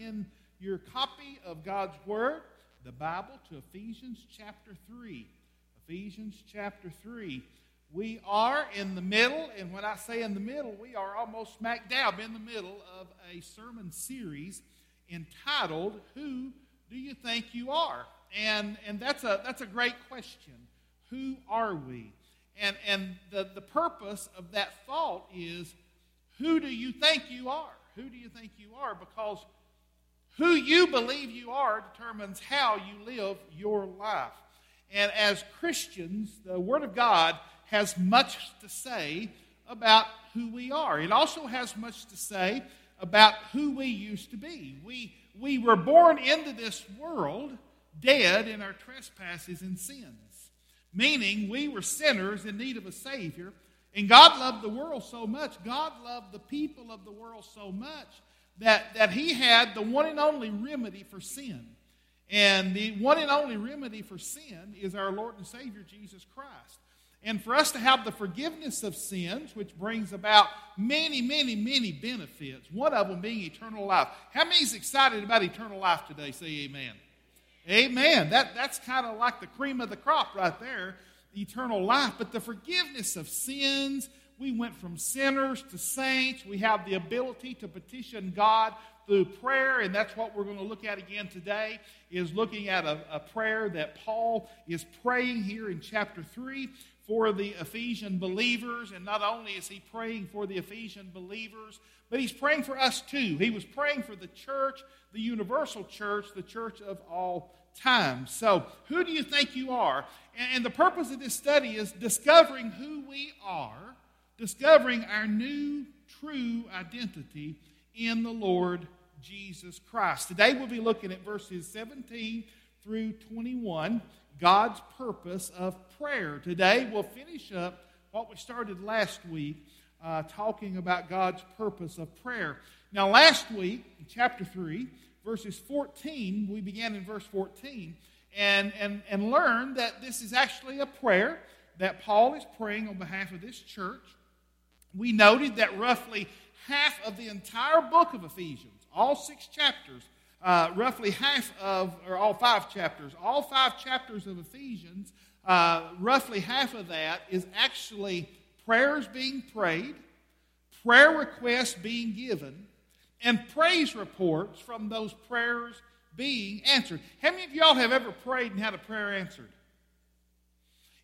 in your copy of God's Word, the Bible, to Ephesians chapter 3. Ephesians chapter 3. We are in the middle, and when I say in the middle, we are almost smack dab in the middle of a sermon series entitled, Who Do You Think You Are? And, and that's, a, that's a great question. Who are we? And, and the, the purpose of that thought is who do you think you are? Who do you think you are? Because who you believe you are determines how you live your life. And as Christians, the Word of God has much to say about who we are. It also has much to say about who we used to be. We, we were born into this world dead in our trespasses and sins, meaning we were sinners in need of a Savior. And God loved the world so much, God loved the people of the world so much that, that He had the one and only remedy for sin. And the one and only remedy for sin is our Lord and Savior, Jesus Christ. And for us to have the forgiveness of sins, which brings about many, many, many benefits, one of them being eternal life. How many is excited about eternal life today? Say amen. Amen. That, that's kind of like the cream of the crop right there, eternal life. But the forgiveness of sins, we went from sinners to saints. We have the ability to petition God through prayer, and that's what we're going to look at again today, is looking at a, a prayer that Paul is praying here in chapter 3 for the Ephesian believers. And not only is he praying for the Ephesian believers, but he's praying for us too. He was praying for the church, the universal church, the church of all time. So, who do you think you are? And the purpose of this study is discovering who we are, discovering our new, true identity in the Lord Jesus Christ. Today we'll be looking at verses 17 through 21, God's purpose of prayer. Today we'll finish up what we started last week, uh, talking about God's purpose of prayer. Now, last week, in chapter 3, verses 14, we began in verse 14 and, and, and learned that this is actually a prayer that Paul is praying on behalf of this church. We noted that roughly half of the entire book of Ephesians all six chapters, uh, roughly half of, or all five chapters, all five chapters of Ephesians, uh, roughly half of that is actually prayers being prayed, prayer requests being given, and praise reports from those prayers being answered. How many of y'all have ever prayed and had a prayer answered?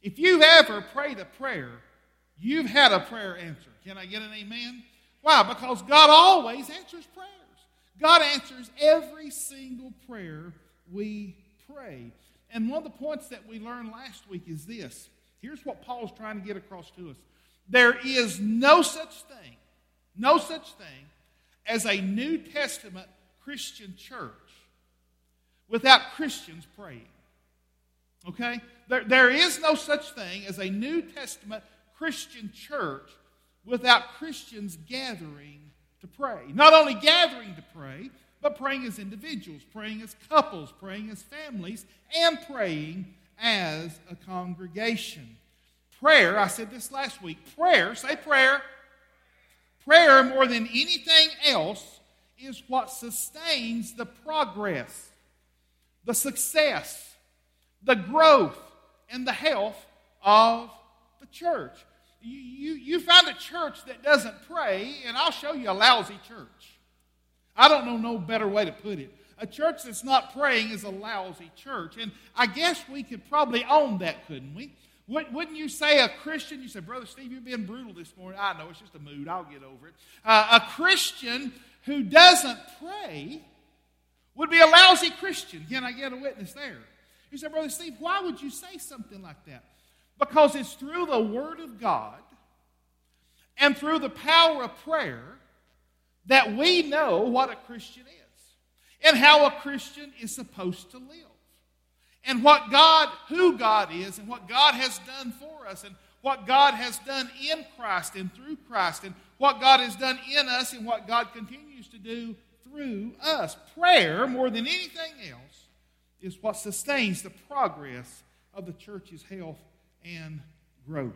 If you've ever prayed a prayer, you've had a prayer answered. Can I get an amen? Why? Because God always answers prayers. God answers every single prayer we pray. And one of the points that we learned last week is this. Here's what Paul's trying to get across to us. There is no such thing, no such thing as a New Testament Christian church without Christians praying. Okay? There, there is no such thing as a New Testament Christian church without Christians gathering to pray. Not only gathering to pray, but praying as individuals, praying as couples, praying as families, and praying as a congregation. Prayer, I said this last week, prayer, say prayer. Prayer, more than anything else, is what sustains the progress, the success, the growth, and the health of the church you, you, find a church that doesn't pray, and I'll show you a lousy church. I don't know no better way to put it. A church that's not praying is a lousy church. And I guess we could probably own that, couldn't we? Wouldn't you say a Christian? You say, Brother Steve, you've been brutal this morning. I know, it's just a mood. I'll get over it. Uh, a Christian who doesn't pray would be a lousy Christian. Can I get a witness there? You say, Brother Steve, why would you say something like that? Because it's through the Word of God and through the power of prayer that we know what a Christian is and how a Christian is supposed to live. And what God, who God is, and what God has done for us, and what God has done in Christ and through Christ, and what God has done in us, and what God continues to do through us. Prayer, more than anything else, is what sustains the progress of the church's health and growth.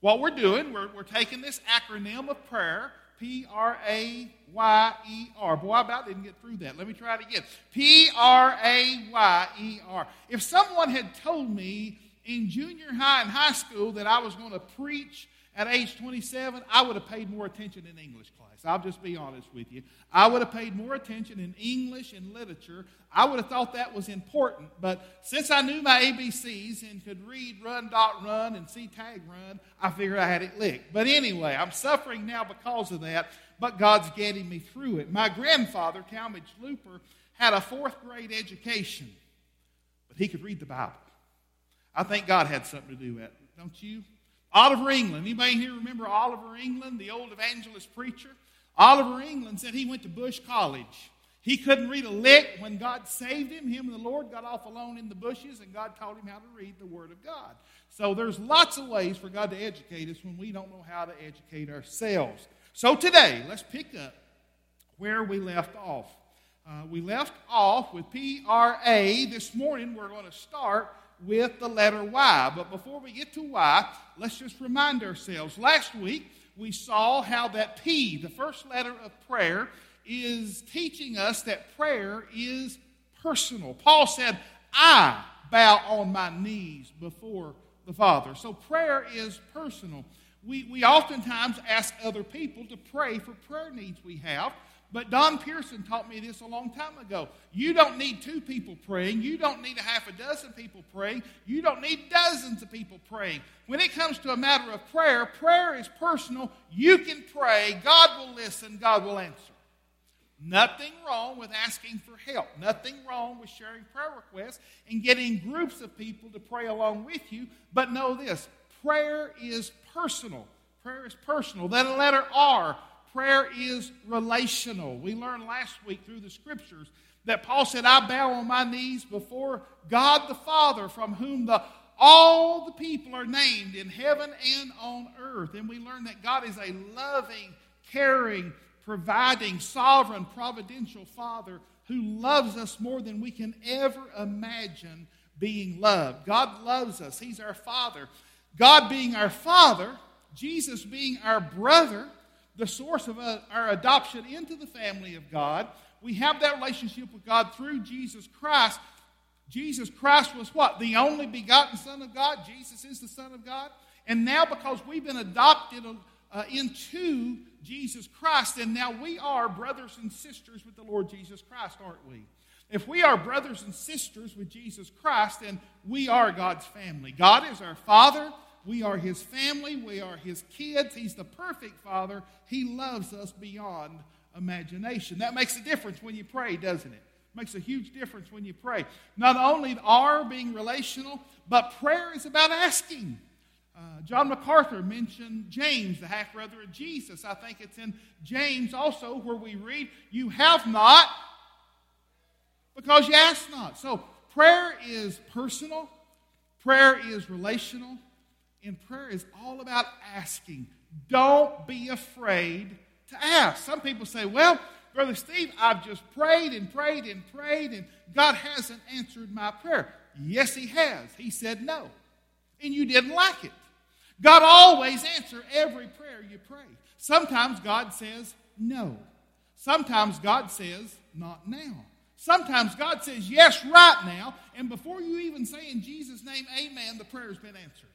What we're doing, we're, we're taking this acronym of prayer, P R A Y E R. Boy, I about didn't get through that. Let me try it again. P R A Y E R. If someone had told me in junior high and high school that I was going to preach at age 27, I would have paid more attention in English class. I'll just be honest with you. I would have paid more attention in English and literature. I would have thought that was important. But since I knew my ABCs and could read run, dot, run, and see tag run, I figured I had it licked. But anyway, I'm suffering now because of that, but God's getting me through it. My grandfather, Talmadge Looper, had a fourth grade education, but he could read the Bible. I think God had something to do with it, don't you? Oliver England. Anybody here remember Oliver England, the old evangelist preacher? Oliver England said he went to Bush College. He couldn't read a lick. When God saved him, him and the Lord got off alone in the bushes, and God taught him how to read the Word of God. So there's lots of ways for God to educate us when we don't know how to educate ourselves. So today, let's pick up where we left off. Uh, we left off with P R A. This morning, we're going to start with the letter Y. But before we get to Y, let's just remind ourselves. Last week, we saw how that P, the first letter of prayer, is teaching us that prayer is personal. Paul said, I bow on my knees before the Father. So prayer is personal. We, we oftentimes ask other people to pray for prayer needs we have. But Don Pearson taught me this a long time ago. You don't need two people praying. You don't need a half a dozen people praying. You don't need dozens of people praying. When it comes to a matter of prayer, prayer is personal. You can pray. God will listen. God will answer. Nothing wrong with asking for help. Nothing wrong with sharing prayer requests and getting groups of people to pray along with you. But know this prayer is personal. Prayer is personal. That letter R prayer is relational. We learned last week through the scriptures that Paul said, I bow on my knees before God the Father, from whom the all the people are named in heaven and on earth. And we learn that God is a loving, caring, providing, sovereign, providential Father who loves us more than we can ever imagine being loved. God loves us, He's our Father. God being our Father, Jesus being our brother, the source of uh, our adoption into the family of God. We have that relationship with God through Jesus Christ. Jesus Christ was what? The only begotten Son of God. Jesus is the Son of God. And now, because we've been adopted uh, into Jesus Christ, and now we are brothers and sisters with the Lord Jesus Christ, aren't we? If we are brothers and sisters with Jesus Christ, then we are God's family. God is our Father. We are his family. We are his kids. He's the perfect father. He loves us beyond imagination. That makes a difference when you pray, doesn't it? Makes a huge difference when you pray. Not only are being relational, but prayer is about asking. Uh, John MacArthur mentioned James, the half brother of Jesus. I think it's in James also where we read, You have not because you ask not. So prayer is personal, prayer is relational, in prayer is all about asking. Don't be afraid to ask. Some people say, well, Brother Steve, I've just prayed and prayed and prayed, and God hasn't answered my prayer. Yes, He has. He said no. And you didn't like it. God always answers every prayer you pray. Sometimes God says no. Sometimes God says not now. Sometimes God says yes right now, and before you even say in Jesus' name, amen, the prayer's been answered.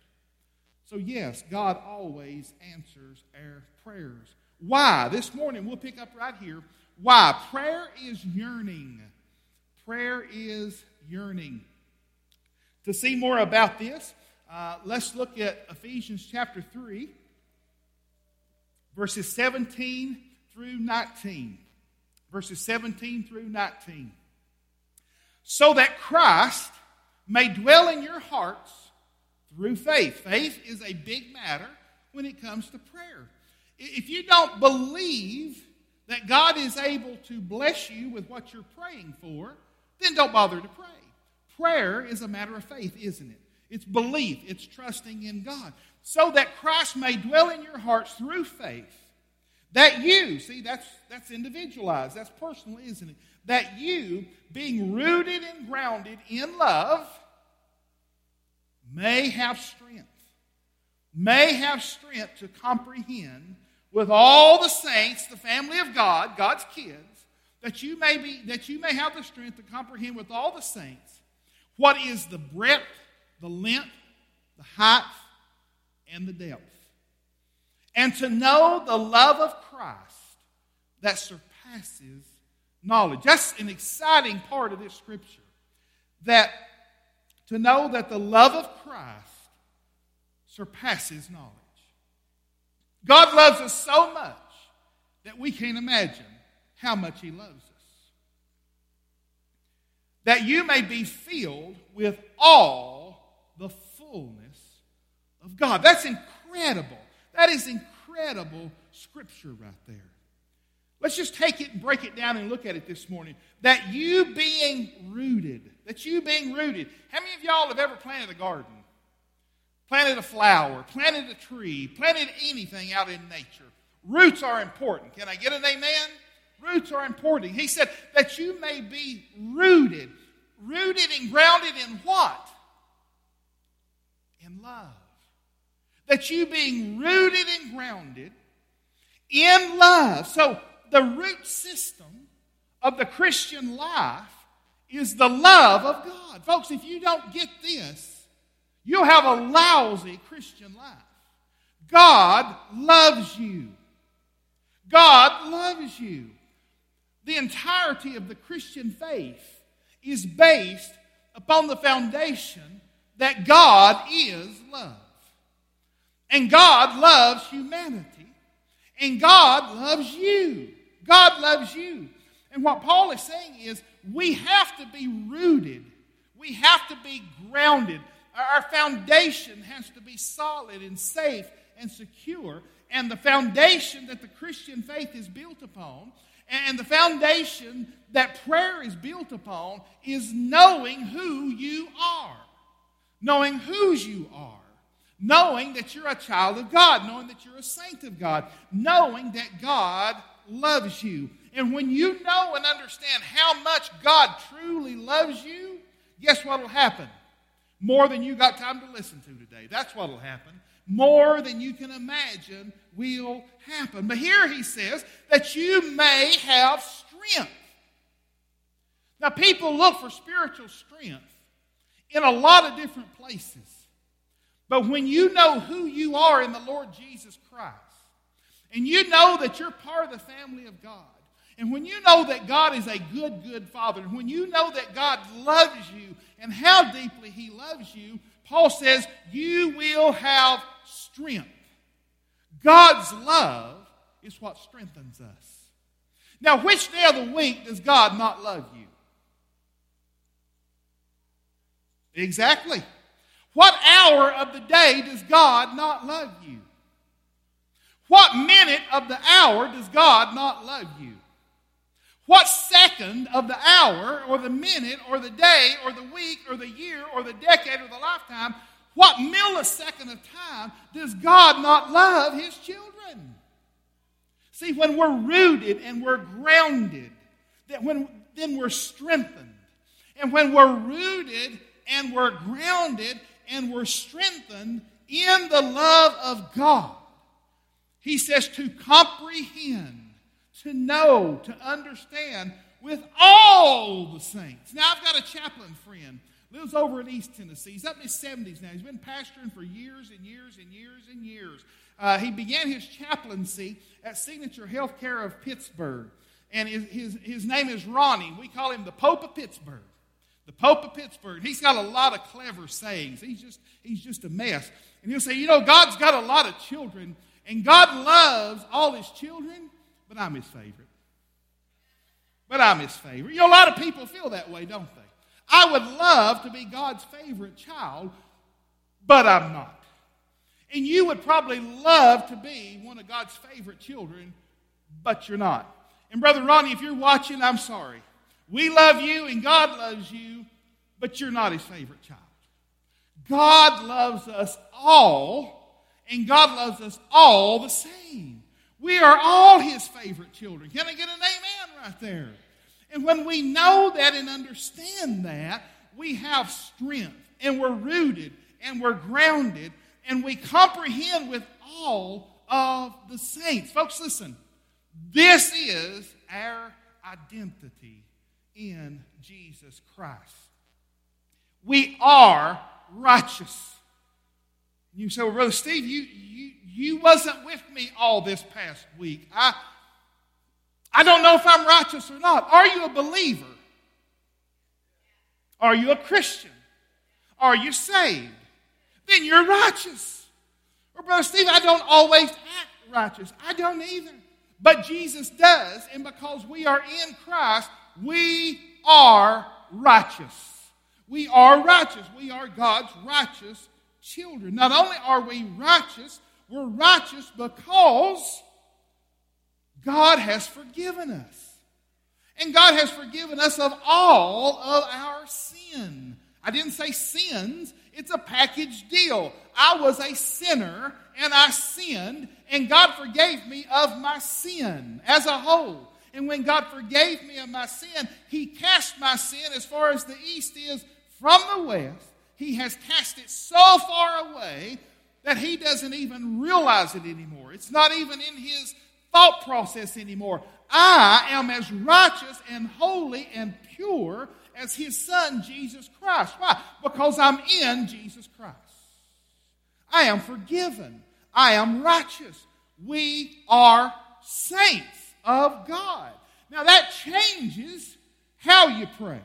So, yes, God always answers our prayers. Why? This morning we'll pick up right here. Why? Prayer is yearning. Prayer is yearning. To see more about this, uh, let's look at Ephesians chapter 3, verses 17 through 19. Verses 17 through 19. So that Christ may dwell in your hearts through faith. Faith is a big matter when it comes to prayer. If you don't believe that God is able to bless you with what you're praying for, then don't bother to pray. Prayer is a matter of faith, isn't it? It's belief, it's trusting in God. So that Christ may dwell in your hearts through faith. That you, see, that's, that's individualized, that's personal, isn't it? That you, being rooted and grounded in love, may have strength, may have strength to comprehend with all the saints, the family of God, God's kids, that you may be that you may have the strength to comprehend with all the saints what is the breadth, the length, the height, and the depth. And to know the love of Christ that surpasses knowledge. That's an exciting part of this scripture. That to know that the love of Christ surpasses knowledge. God loves us so much that we can't imagine how much He loves us. That you may be filled with all the fullness of God. That's incredible. That is incredible scripture right there. Let's just take it and break it down and look at it this morning. That you being rooted, that you being rooted. How many of y'all have ever planted a garden? Planted a flower, planted a tree, planted anything out in nature. Roots are important. Can I get an amen? Roots are important. He said that you may be rooted. Rooted and grounded in what? In love. That you being rooted and grounded in love. So the root system of the Christian life is the love of God. Folks, if you don't get this, you'll have a lousy Christian life. God loves you. God loves you. The entirety of the Christian faith is based upon the foundation that God is love. And God loves humanity. And God loves you. God loves you. And what Paul is saying is we have to be rooted, we have to be grounded. Our foundation has to be solid and safe and secure. And the foundation that the Christian faith is built upon, and the foundation that prayer is built upon, is knowing who you are. Knowing whose you are knowing that you're a child of God, knowing that you're a saint of God, knowing that God loves you. And when you know and understand how much God truly loves you, guess what will happen? More than you got time to listen to today. That's what will happen. More than you can imagine will happen. But here he says that you may have strength. Now, people look for spiritual strength in a lot of different places. But when you know who you are in the Lord Jesus Christ, and you know that you're part of the family of God, and when you know that God is a good, good Father, and when you know that God loves you and how deeply He loves you, Paul says, you will have strength. God's love is what strengthens us. Now, which day of the week does God not love you? Exactly. What hour of the day does God not love you? What minute of the hour does God not love you? What second of the hour or the minute or the day or the week or the year or the decade or the lifetime, what millisecond of time does God not love his children? See, when we're rooted and we're grounded, that when then we're strengthened. And when we're rooted and we're grounded and were strengthened in the love of God. He says to comprehend, to know, to understand with all the saints. Now, I've got a chaplain friend, lives over in East Tennessee. He's up in his 70s now. He's been pastoring for years and years and years and years. Uh, he began his chaplaincy at Signature Healthcare of Pittsburgh. And his, his, his name is Ronnie. We call him the Pope of Pittsburgh the Pope of Pittsburgh. He's got a lot of clever sayings. He's just, he's just a mess. And he'll say, you know, God's got a lot of children, and God loves all his children, but I'm his favorite. But I'm his favorite. You know, a lot of people feel that way, don't they? I would love to be God's favorite child, but I'm not. And you would probably love to be one of God's favorite children, but you're not. And Brother Ronnie, if you're watching, I'm sorry. We love you and God loves you, but you're not his favorite child. God loves us all, and God loves us all the same. We are all his favorite children. Can I get an amen right there? And when we know that and understand that, we have strength and we're rooted and we're grounded and we comprehend with all of the saints. Folks, listen. This is our identity in Jesus Christ. We are righteous. You say, well, Brother Steve, you, you, you wasn't with me all this past week. I, I don't know if I'm righteous or not. Are you a believer? Are you a Christian? Are you saved? Then you're righteous. Or, Brother Steve, I don't always act righteous. I don't either. But Jesus does, and because we are in Christ, we are righteous. We are righteous. We are God's righteous children. Not only are we righteous, we're righteous because God has forgiven us. And God has forgiven us of all of our sin. I didn't say sins, it's a package deal. I was a sinner and I sinned, and God forgave me of my sin as a whole. And when God forgave me of my sin, He cast my sin as far as the east is from the west. He has cast it so far away that He doesn't even realize it anymore. It's not even in His thought process anymore. I am as righteous and holy and pure as His Son, Jesus Christ. Why? Because I'm in Jesus Christ. I am forgiven. I am righteous. We are saints of God. Now that changes how you pray.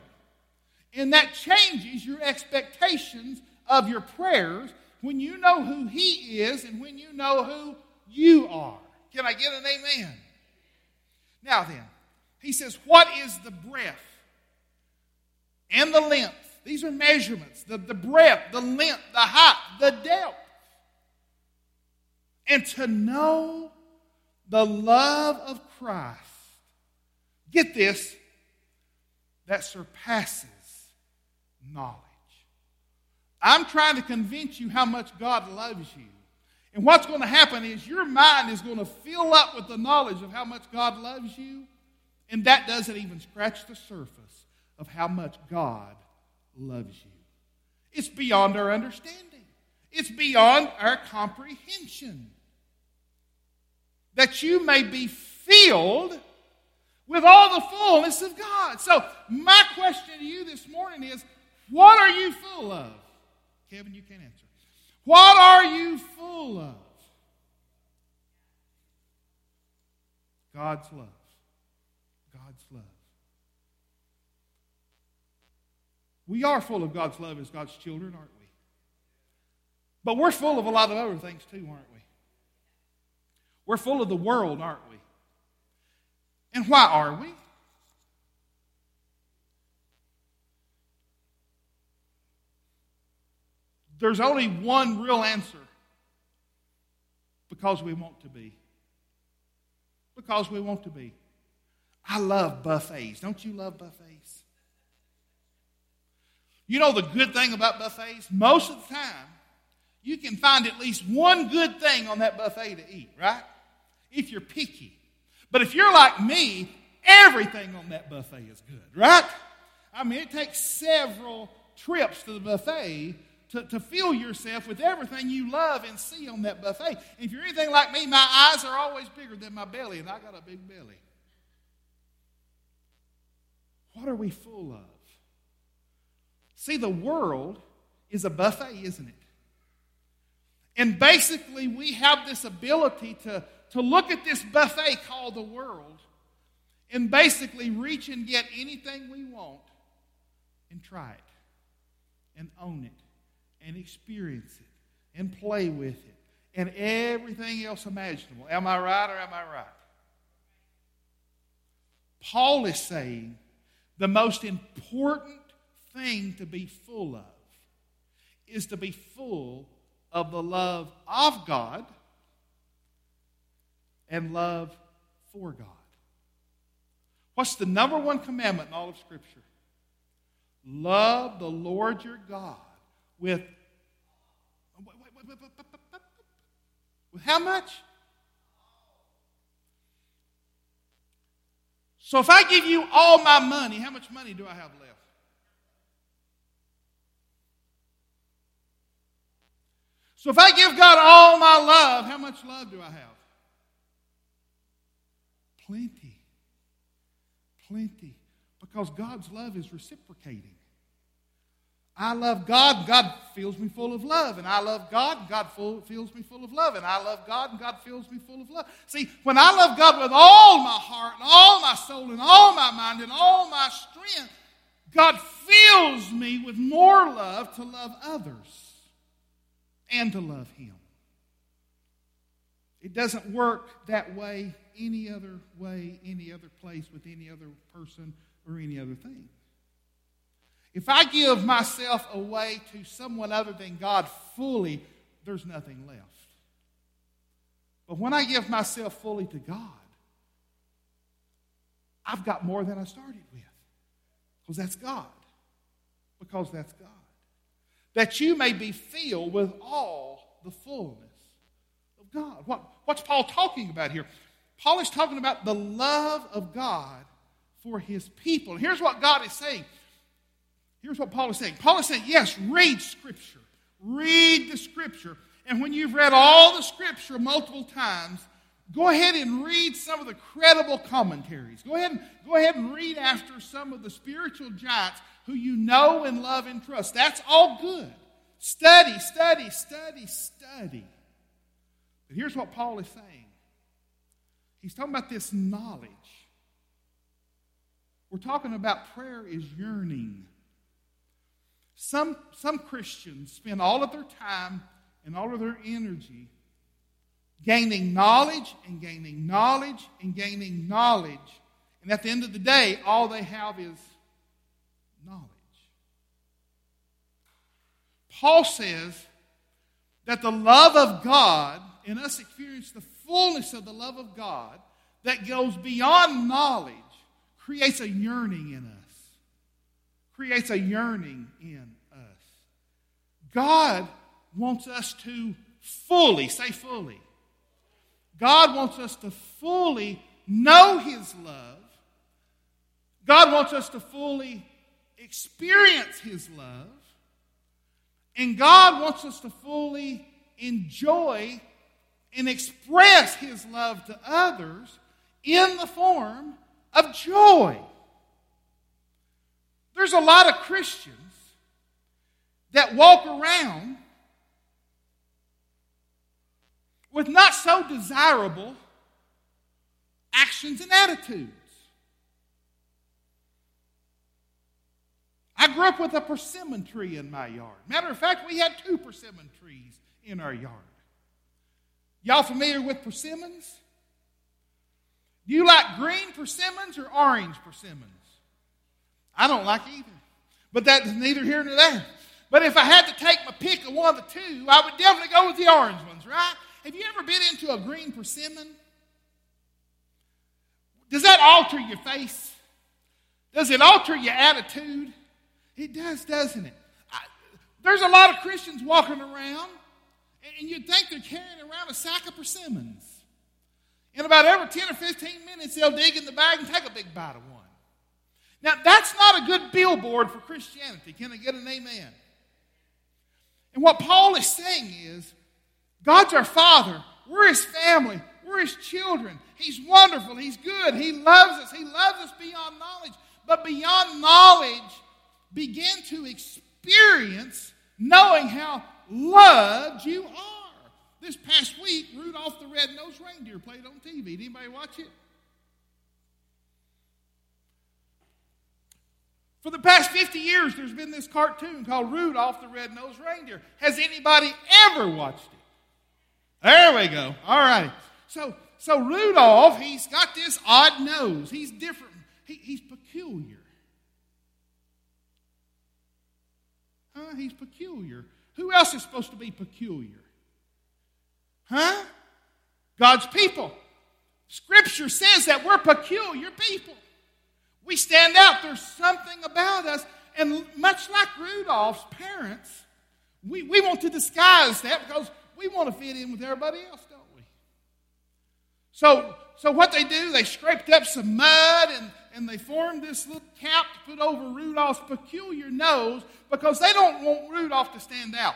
And that changes your expectations of your prayers when you know who He is and when you know who you are. Can I get an amen? Now then, He says, What is the breadth and the length? These are measurements the, the breadth, the length, the height, the depth. And to know the love of Christ, get this, that surpasses knowledge. I'm trying to convince you how much God loves you. And what's going to happen is your mind is going to fill up with the knowledge of how much God loves you, and that doesn't even scratch the surface of how much God loves you. It's beyond our understanding, it's beyond our comprehension. That you may be filled with all the fullness of God. So, my question to you this morning is what are you full of? Kevin, you can't answer. What are you full of? God's love. God's love. We are full of God's love as God's children, aren't we? But we're full of a lot of other things too, aren't we? We're full of the world, aren't we? And why are we? There's only one real answer because we want to be. Because we want to be. I love buffets. Don't you love buffets? You know the good thing about buffets? Most of the time, you can find at least one good thing on that buffet to eat, right? If you're picky. But if you're like me, everything on that buffet is good, right? I mean, it takes several trips to the buffet to, to fill yourself with everything you love and see on that buffet. And if you're anything like me, my eyes are always bigger than my belly, and I got a big belly. What are we full of? See, the world is a buffet, isn't it? And basically, we have this ability to, to look at this buffet called the world and basically reach and get anything we want and try it and own it and experience it and play with it and everything else imaginable. Am I right or am I right? Paul is saying the most important thing to be full of is to be full of the love of God and love for God. What's the number one commandment in all of Scripture? Love the Lord your God with, with how much? So if I give you all my money, how much money do I have left? So if I give God all my love, how much love do I have? Plenty. Plenty. Because God's love is reciprocating. I love God, God fills me full of love. And I love God, God full, fills me full of love. And I love God, and God fills me full of love. See, when I love God with all my heart, and all my soul, and all my mind, and all my strength, God fills me with more love to love others and to love Him. It doesn't work that way any other way, any other place, with any other person, or any other thing. If I give myself away to someone other than God fully, there's nothing left. But when I give myself fully to God, I've got more than I started with. Because that's God. Because that's God. That you may be filled with all the fullness of God. What, what's Paul talking about here? Paul is talking about the love of God for his people. Here's what God is saying Here's what Paul is saying. Paul is saying, yes, read Scripture. Read the Scripture. And when you've read all the Scripture multiple times, go ahead and read some of the credible commentaries. Go ahead and, go ahead and read after some of the spiritual giants who you know and love and trust. That's all good. Study, study, study, study. But here's what Paul is saying he's talking about this knowledge. We're talking about prayer is yearning. Some, some Christians spend all of their time and all of their energy gaining knowledge and gaining knowledge and gaining knowledge. And at the end of the day, all they have is knowledge. Paul says that the love of God, in us experience the fullness of the love of God that goes beyond knowledge, creates a yearning in us creates a yearning in us. God wants us to fully, say fully, God wants us to fully know His love. God wants us to fully experience His love. And God wants us to fully enjoy and express His love to others in the form of joy. There's a lot of Christians that walk around with not so desirable actions and attitudes. I grew up with a persimmon tree in my yard. Matter of fact, we had two persimmon trees in our yard. Y'all familiar with persimmons? Do you like green persimmons or orange persimmons? I don't like either. But that's neither here nor there. But if I had to take my pick of one of the two, I would definitely go with the orange ones, right? Have you ever been into a green persimmon? Does that alter your face? Does it alter your attitude? It does, doesn't it? I, there's a lot of Christians walking around, and you'd think they're carrying around a sack of persimmons. In about every 10 or 15 minutes, they'll dig in the bag and take a big bite of one. Now, that's not a good billboard for Christianity. Can I get an amen? And what Paul is saying is God's our Father, we're His family, we're His children. He's wonderful, He's good, He loves us, He loves us beyond knowledge. But beyond knowledge, begin to experience knowing how loved you are. This past week, Rudolph the Red-Nosed Reindeer played on TV. Did anybody watch it? For the past 50 years, there's been this cartoon called Rudolph the Red-Nosed Reindeer. Has anybody ever watched it? There we go. All right. So, so Rudolph, he's got this odd nose. He's different. He, he's peculiar. Huh? He's peculiar. Who else is supposed to be peculiar? Huh? God's people. Scripture says that we're peculiar people. We stand out. There's something about us. And much like Rudolph's parents, we, we want to disguise that because we want to fit in with everybody else? So, so what they do, they scraped up some mud and, and they formed this little cap to put over Rudolph's peculiar nose because they don't want Rudolph to stand out.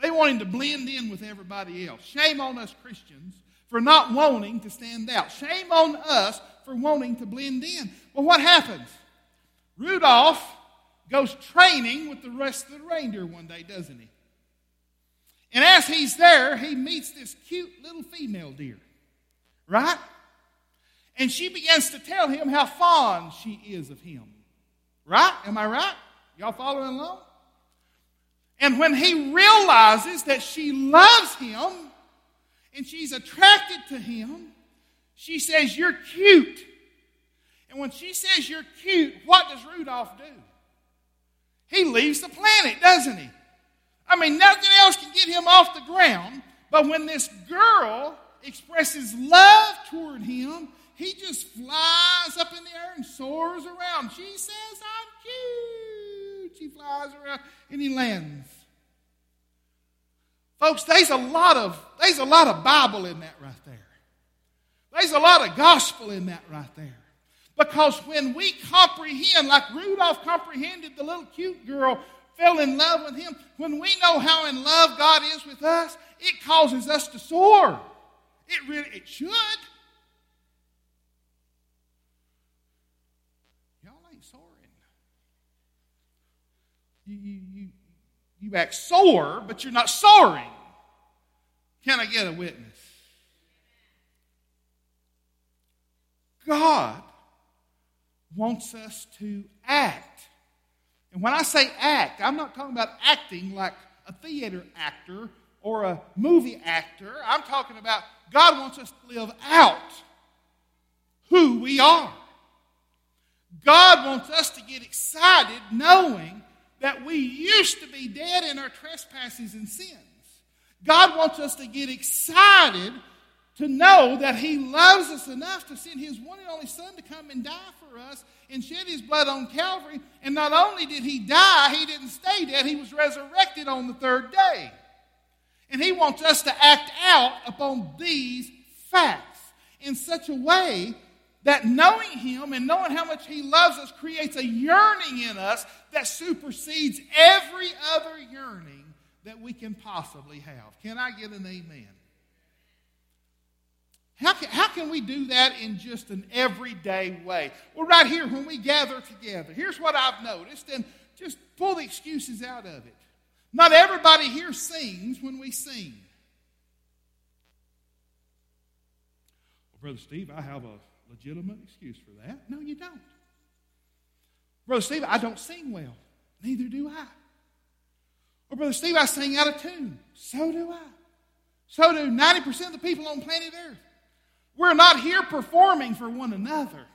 They want him to blend in with everybody else. Shame on us Christians for not wanting to stand out. Shame on us for wanting to blend in. Well, what happens? Rudolph goes training with the rest of the reindeer one day, doesn't he? And as he's there, he meets this cute little female deer, right? And she begins to tell him how fond she is of him. Right? Am I right? Y'all following along? And when he realizes that she loves him and she's attracted to him, she says, You're cute. And when she says you're cute, what does Rudolph do? He leaves the planet, doesn't he? I mean, nothing else can get him off the ground. But when this girl expresses love toward him, he just flies up in the air and soars around. She says, I'm cute. She flies around and he lands. Folks, there's a lot of there's a lot of Bible in that right there. There's a lot of gospel in that right there. Because when we comprehend, like Rudolph comprehended the little cute girl, fell in love with him, when we know how in love God is with us, it causes us to soar. It really it should. Y'all ain't soaring. You, you, you, you act sore, but you're not soaring. Can I get a witness? God wants us to act. And when I say act, I'm not talking about acting like a theater actor or a movie actor. I'm talking about God wants us to live out who we are. God wants us to get excited knowing that we used to be dead in our trespasses and sins. God wants us to get excited to know that He loves us enough to send His one and only Son to come and die for us and shed His blood on Calvary. And not only did He die, He didn't stay dead, He was resurrected on the third day. And He wants us to act out upon these facts in such a way that knowing Him and knowing how much He loves us creates a yearning in us that supersedes every other yearning that we can possibly have. Can I get an amen? How can, how can we do that in just an everyday way? Well, right here, when we gather together, here's what I've noticed, and just pull the excuses out of it. Not everybody here sings when we sing. Well, Brother Steve, I have a legitimate excuse for that. No, you don't. Brother Steve, I don't sing well. Neither do I. Well, Brother Steve, I sing out of tune. So do I. So do 90% of the people on planet Earth. We're not here performing for one another.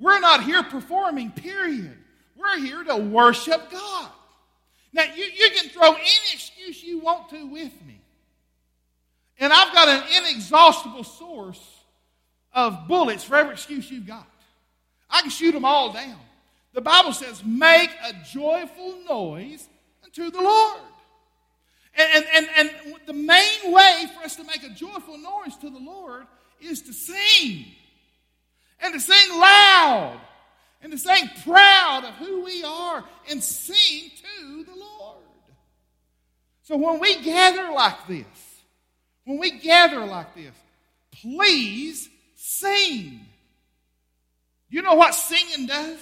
We're not here performing, period. We're here to worship God. Now, you, you can throw any excuse you want to with me. And I've got an inexhaustible source of bullets for every excuse you've got. I can shoot them all down. The Bible says, make a joyful noise unto the Lord. And, and, and, and the main way for us to make a joyful noise to the Lord is to sing. And to sing loud. And to sing proud of who we are and sing to the Lord. So when we gather like this, when we gather like this, please sing. You know what singing does?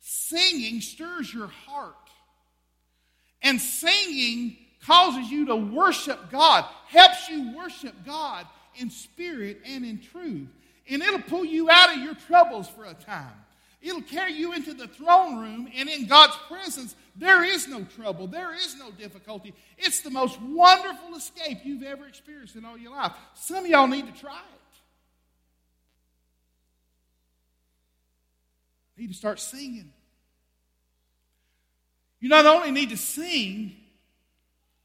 Singing stirs your heart. And singing causes you to worship God, helps you worship God in spirit and in truth. And it'll pull you out of your troubles for a time. It'll carry you into the throne room, and in God's presence, there is no trouble, there is no difficulty. It's the most wonderful escape you've ever experienced in all your life. Some of y'all need to try it. Need to start singing. You not only need to sing,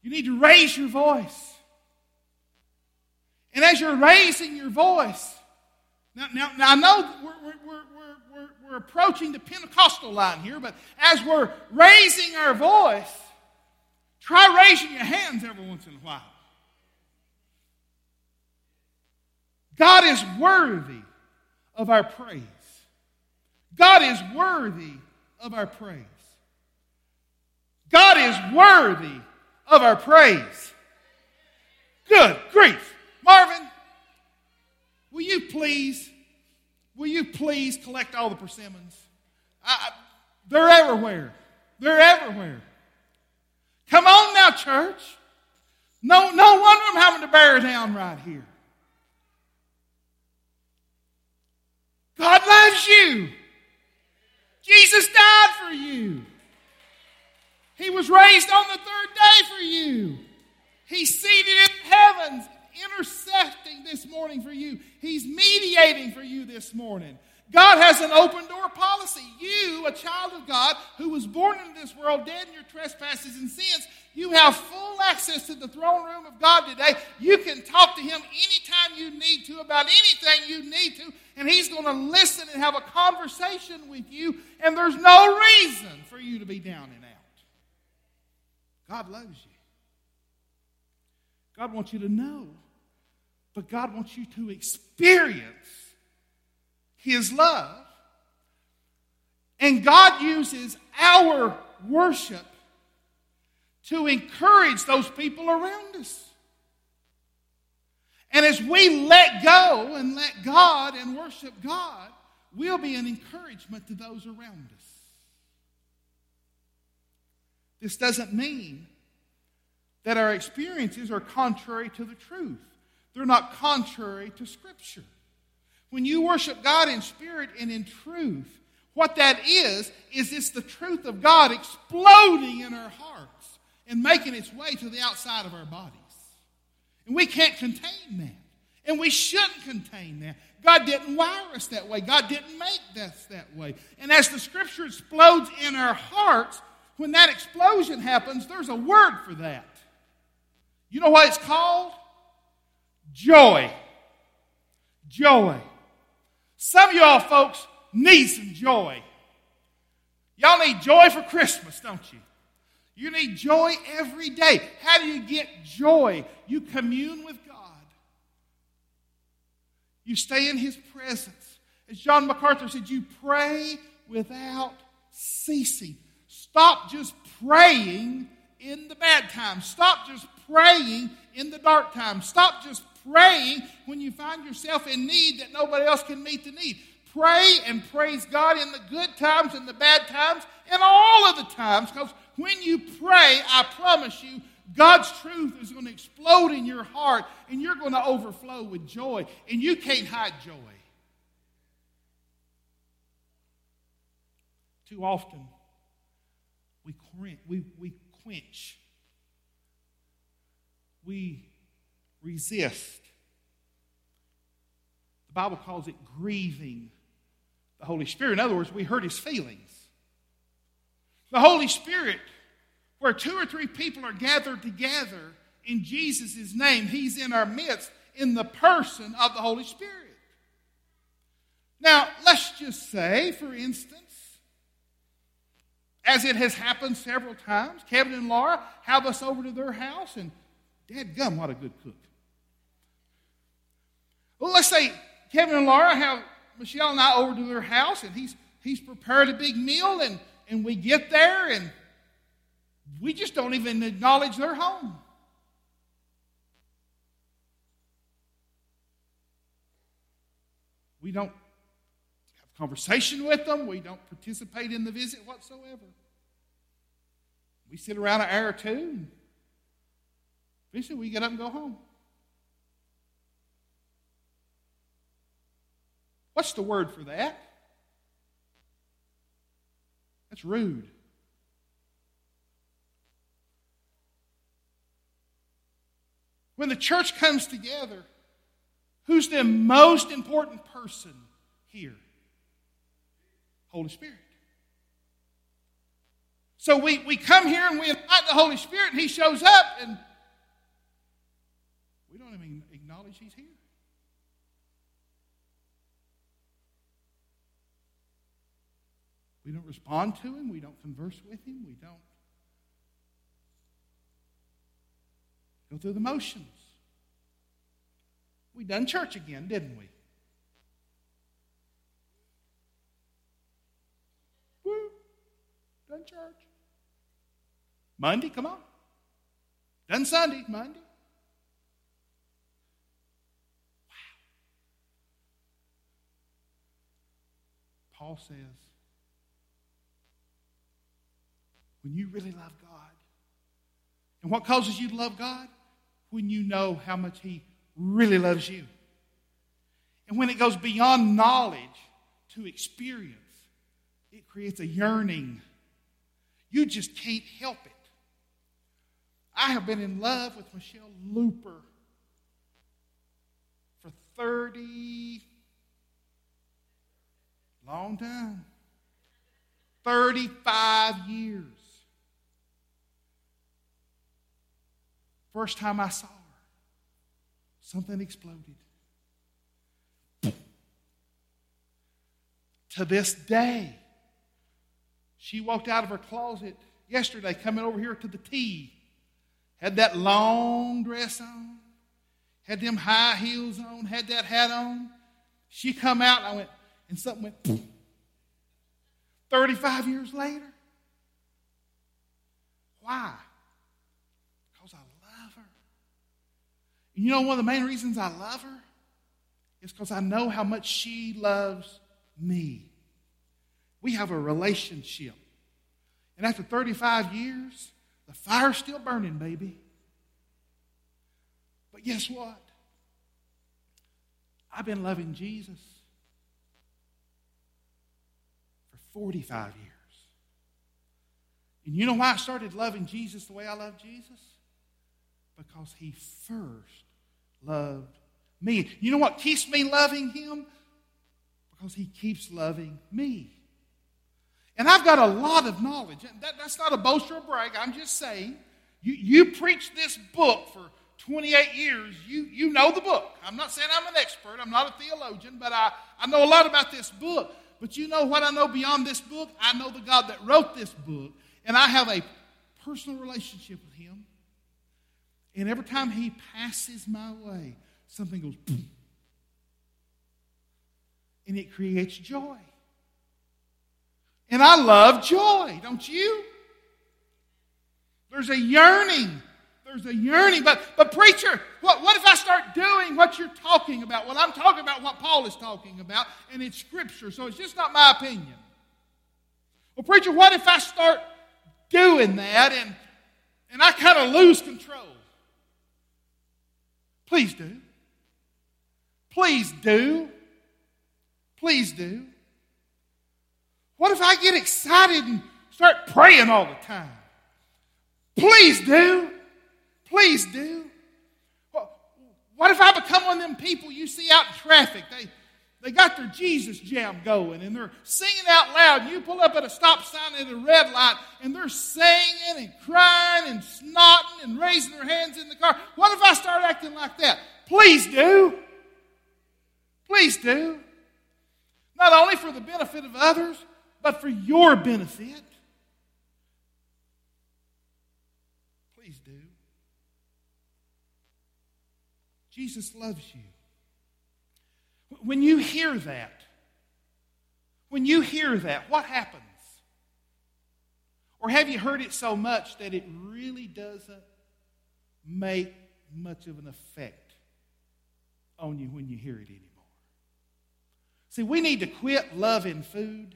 you need to raise your voice. And as you're raising your voice, now, now, now I know we're, we're, we're, we're, we're approaching the Pentecostal line here, but as we're raising our voice, try raising your hands every once in a while. God is worthy of our praise. God is worthy of our praise. God is worthy of our praise. Good grief. Marvin, will you please will you please collect all the persimmons? I, they're everywhere. They're everywhere. Come on now, church. No, no wonder I'm having to bear down right here. God loves you. Jesus died for you. He was raised on the third day for you. He's seated in heavens, interceding this morning for you. He's mediating for you this morning. God has an open door policy. You, a child of God who was born into this world dead in your trespasses and sins, you have full access to the throne room of God today. You can talk to Him anytime you need to about anything you need to, and He's going to listen and have a conversation with you, and there's no reason for you to be down and out. God loves you. God wants you to know, but God wants you to experience His love. And God uses our worship to encourage those people around us. And as we let go and let God and worship God, we'll be an encouragement to those around us. This doesn't mean that our experiences are contrary to the truth. They're not contrary to Scripture. When you worship God in spirit and in truth, what that is, is it's the truth of God exploding in our hearts and making its way to the outside of our bodies. And we can't contain that. And we shouldn't contain that. God didn't wire us that way. God didn't make us that way. And as the scripture explodes in our hearts, when that explosion happens, there's a word for that. You know what it's called? Joy. Joy. Some of y'all folks need some joy. Y'all need joy for Christmas, don't you? You need joy every day. How do you get joy? You commune with God. You stay in His presence. As John MacArthur said, you pray without ceasing. Stop just praying in the bad times. Stop just praying in the dark times. Stop just praying when you find yourself in need that nobody else can meet the need. Pray and praise God in the good times and the bad times and all of the times because when you pray, I promise you, God's truth is going to explode in your heart and you're going to overflow with joy. And you can't hide joy. Too often, we, we, we quench, we resist. The Bible calls it grieving the Holy Spirit. In other words, we hurt his feelings. The Holy Spirit, where two or three people are gathered together in Jesus' name, He's in our midst in the person of the Holy Spirit. Now, let's just say, for instance, as it has happened several times, Kevin and Laura have us over to their house, and Dad gum, what a good cook. Well, let's say Kevin and Laura have Michelle and I over to their house, and he's he's prepared a big meal, and and we get there and we just don't even acknowledge their home. We don't have conversation with them. We don't participate in the visit whatsoever. We sit around an hour or two and eventually we get up and go home. What's the word for that? That's rude. When the church comes together, who's the most important person here? Holy Spirit. So we, we come here and we invite the Holy Spirit, and He shows up, and we don't even acknowledge He's here. We don't respond to him. We don't converse with him. We don't go through the motions. We done church again, didn't we? Woo! Done church. Monday, come on. Done Sunday, Monday. Paul says. When you really love God. And what causes you to love God? When you know how much He really loves you. And when it goes beyond knowledge to experience, it creates a yearning. You just can't help it. I have been in love with Michelle Looper for 30 long time 35 years first time i saw her something exploded to this day she walked out of her closet yesterday coming over here to the tea had that long dress on, had them high heels on, had that hat on. She come out, and I went, and something went, Poof. 35 years later. Why? Because I love her. And you know one of the main reasons I love her? Is because I know how much she loves me. We have a relationship. And after 35 years, the fire's still burning, baby. But guess what? I've been loving Jesus for 45 years. And you know why I started loving Jesus the way I love Jesus? Because he first loved me. You know what keeps me loving him? Because he keeps loving me. And I've got a lot of knowledge. That, that's not a boast or a brag. I'm just saying, you, you preach this book for 28 years. You, you know the book. I'm not saying I'm an expert. I'm not a theologian, but I, I know a lot about this book. But you know what I know beyond this book? I know the God that wrote this book. And I have a personal relationship with Him. And every time He passes my way, something goes boom. And it creates joy. And I love joy, don't you? There's a yearning. There's a yearning. But, but preacher, what, what if I start doing what you're talking about? Well, I'm talking about what Paul is talking about, and it's Scripture, so it's just not my opinion. Well, preacher, what if I start doing that and, and I kind of lose control? Please do. Please do. Please do. What if I get excited and start praying all the time? Please do. Please do. What if I become one of them people you see out in traffic? They, they got their Jesus jam going and they're singing out loud. You pull up at a stop sign at a red light and they're singing and crying and snotting and raising their hands in the car. What if I start acting like that? Please do. Please do. Not only for the benefit of others, but for your benefit. Please do. Jesus loves you. When you hear that, when you hear that, what happens? Or have you heard it so much that it really doesn't make much of an effect on you when you hear it anymore? See, we need to quit loving food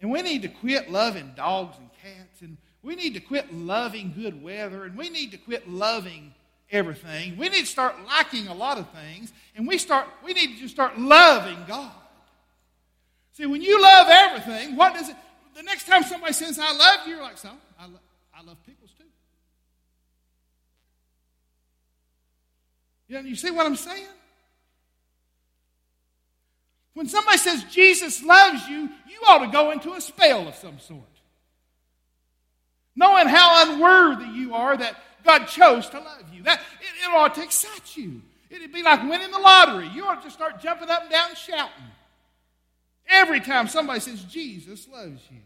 and we need to quit loving dogs and cats. And we need to quit loving good weather. And we need to quit loving everything. We need to start liking a lot of things. And we, start, we need to just start loving God. See, when you love everything, what does it? The next time somebody says, I love you, you're like, so, I, lo- I love pickles too. You, know, you see what I'm saying? When somebody says Jesus loves you, you ought to go into a spell of some sort. Knowing how unworthy you are that God chose to love you. That it, it ought to excite you. It'd be like winning the lottery. You ought to start jumping up and down shouting. Every time somebody says Jesus loves you.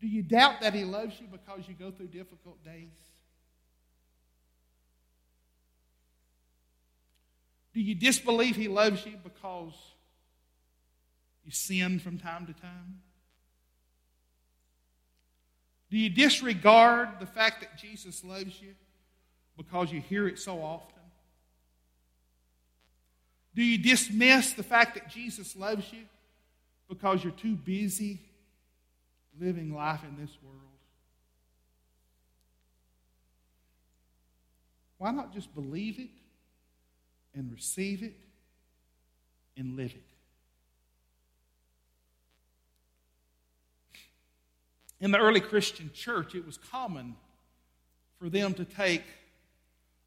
Do you doubt that he loves you because you go through difficult days? Do you disbelieve He loves you because you sin from time to time? Do you disregard the fact that Jesus loves you because you hear it so often? Do you dismiss the fact that Jesus loves you because you're too busy living life in this world? Why not just believe it and receive it and live it? In the early Christian church, it was common for them to take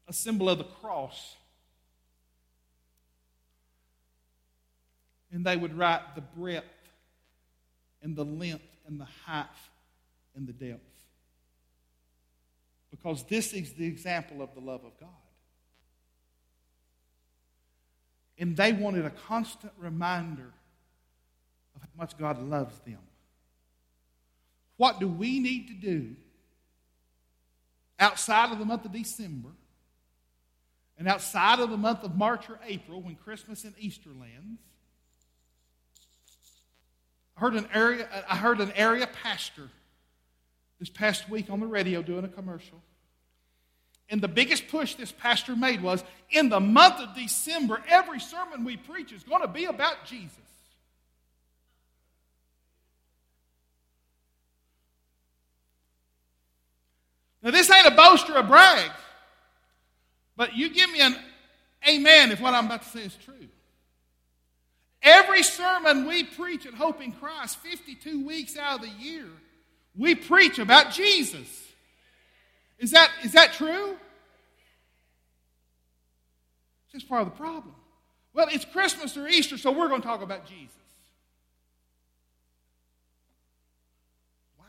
a symbol of the cross and they would write the breadth and the length and the height and the depth. Because this is the example of the love of God. And they wanted a constant reminder of how much God loves them. What do we need to do outside of the month of December and outside of the month of March or April when Christmas and Easter lands? I heard an area, I heard an area pastor this past week on the radio doing a commercial. And the biggest push this pastor made was in the month of December, every sermon we preach is going to be about Jesus. Now, this ain't a boast or a brag, but you give me an amen if what I'm about to say is true. Every sermon we preach at Hope in Christ, 52 weeks out of the year, we preach about Jesus. Is that, is that true? It's part of the problem. Well, it's Christmas or Easter, so we're going to talk about Jesus. Wow.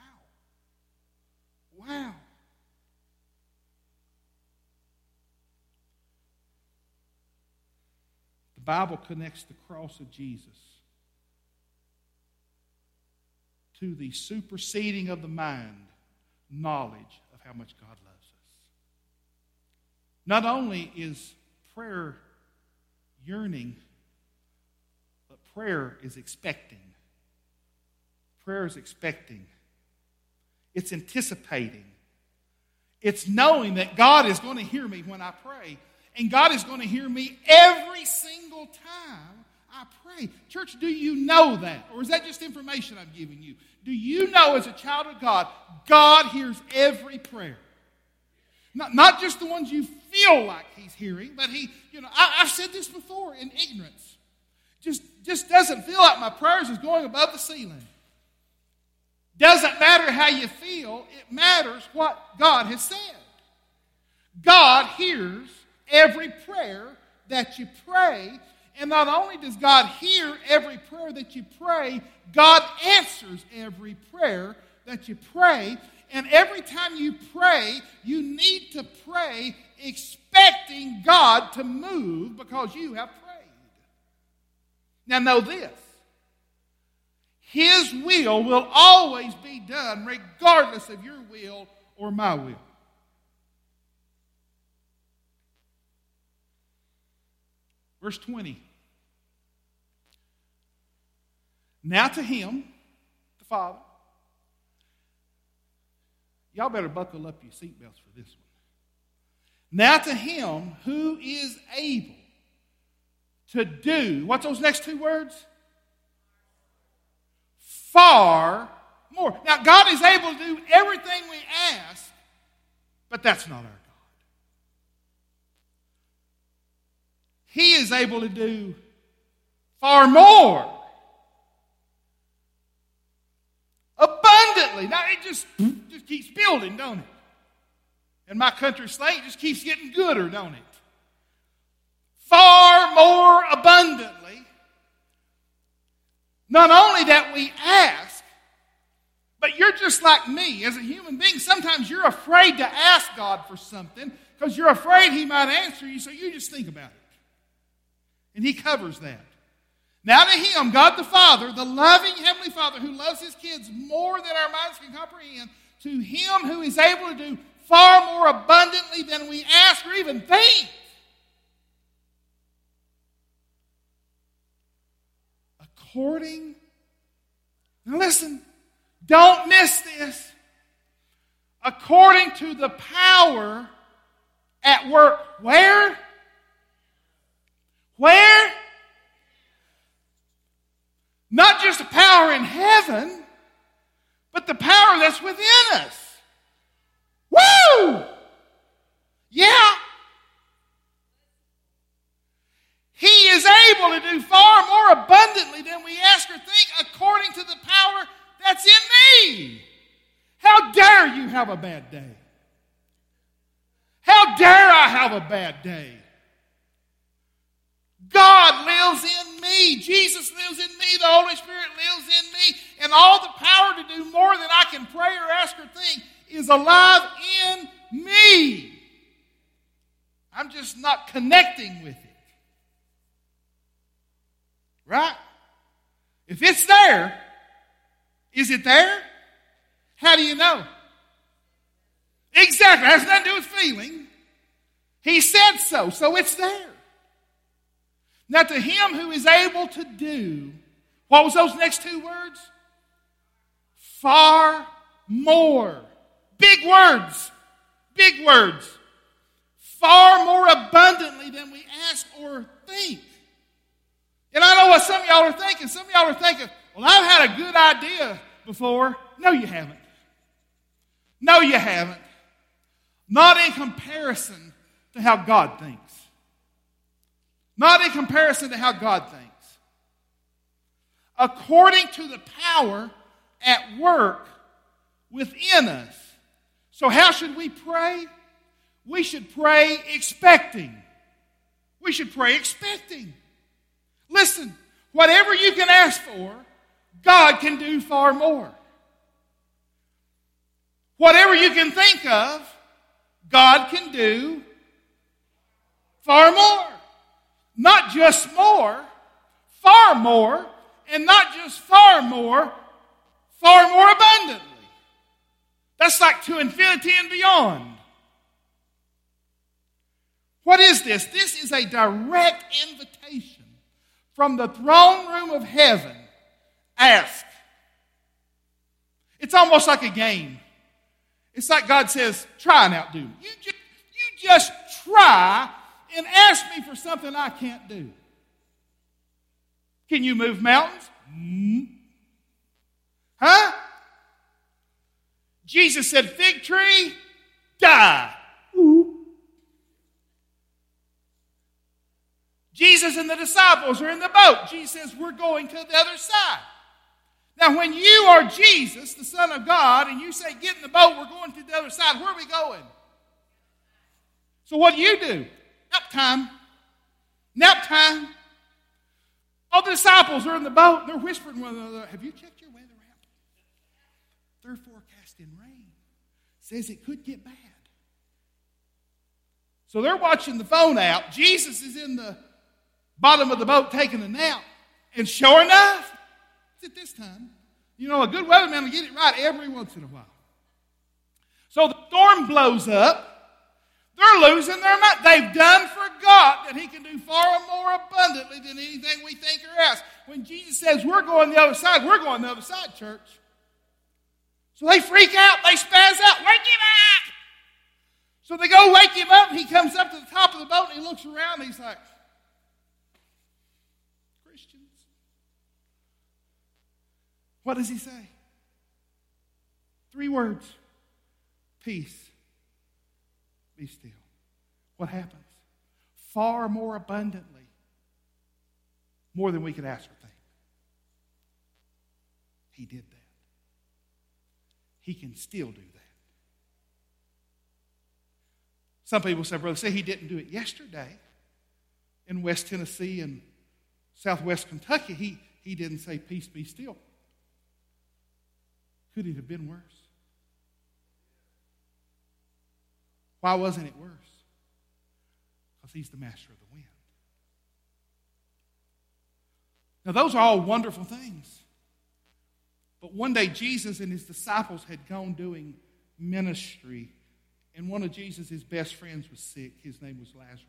Wow. Bible connects the cross of Jesus to the superseding of the mind knowledge of how much God loves us. Not only is prayer yearning, but prayer is expecting. Prayer is expecting. It's anticipating. It's knowing that God is going to hear me when I pray and God is going to hear me every single time I pray. Church, do you know that? Or is that just information I'm giving you? Do you know as a child of God, God hears every prayer? Not, not just the ones you feel like He's hearing, but He, you know, I, I've said this before in ignorance. Just, just doesn't feel like my prayers is going above the ceiling. Doesn't matter how you feel, it matters what God has said. God hears every prayer that you pray. And not only does God hear every prayer that you pray, God answers every prayer that you pray. And every time you pray, you need to pray expecting God to move because you have prayed. Now, know this His will will always be done, regardless of your will or my will. Verse 20. Now to him, the Father. Y'all better buckle up your seatbelts for this one. Now to him who is able to do, what's those next two words? Far more. Now, God is able to do everything we ask, but that's not our God. He is able to do far more. Abundantly. Now it just, just keeps building, don't it? And my country slate just keeps getting gooder, don't it? Far more abundantly. Not only that we ask, but you're just like me as a human being. Sometimes you're afraid to ask God for something because you're afraid He might answer you, so you just think about it. And he covers that. Now to him, God the Father, the loving Heavenly Father who loves his kids more than our minds can comprehend, to him who is able to do far more abundantly than we ask or even think. According, now listen, don't miss this. According to the power at work, where? Where? Not just the power in heaven, but the power that's within us. Woo! Yeah. He is able to do far more abundantly than we ask or think according to the power that's in me. How dare you have a bad day? How dare I have a bad day? God lives in me. Jesus lives in me. The Holy Spirit lives in me. And all the power to do more than I can pray or ask or think is alive in me. I'm just not connecting with it. Right? If it's there, is it there? How do you know? Exactly. It has nothing to do with feeling. He said so, so it's there. Now, to him who is able to do, what was those next two words? Far more. Big words. Big words. Far more abundantly than we ask or think. And I know what some of y'all are thinking. Some of y'all are thinking, well, I've had a good idea before. No, you haven't. No, you haven't. Not in comparison to how God thinks. Not in comparison to how God thinks. According to the power at work within us. So, how should we pray? We should pray expecting. We should pray expecting. Listen, whatever you can ask for, God can do far more. Whatever you can think of, God can do far more. Not just more, far more, and not just far more, far more abundantly. That's like to infinity and beyond. What is this? This is a direct invitation from the throne room of heaven. Ask. It's almost like a game. It's like God says, try and outdo me. You just, you just try and ask me for something I can't do. Can you move mountains? Mm. Huh? Jesus said, fig tree, die. Jesus and the disciples are in the boat. Jesus says, we're going to the other side. Now, when you are Jesus, the Son of God, and you say, Get in the boat, we're going to the other side, where are we going? So, what do you do? Nap time. Nap time. All the disciples are in the boat, and they're whispering one another, Have you checked your weather app? They're forecasting rain. Says it could get bad. So they're watching the phone out. Jesus is in the bottom of the boat taking a nap. And sure enough, it's at this time. You know, a good weatherman will get it right every once in a while. So the storm blows up. They're losing their mind. They've done forgot that He can do far more abundantly than anything we think or ask. When Jesus says we're going the other side, we're going the other side, church. So they freak out. They spaz out. Wake him up! So they go wake him up, and he comes up to the top of the boat, and he looks around, and he's like, Christians. What does he say? Three words peace, be still. What happens? Far more abundantly, more than we could ask or think. He did that. He can still do that. Some people say, Brother, say he didn't do it yesterday in West Tennessee and Southwest Kentucky. He, he didn't say, Peace be still. Could it have been worse? Why wasn't it worse? Because he's the master of the wind. Now, those are all wonderful things. But one day, Jesus and his disciples had gone doing ministry, and one of Jesus' best friends was sick. His name was Lazarus.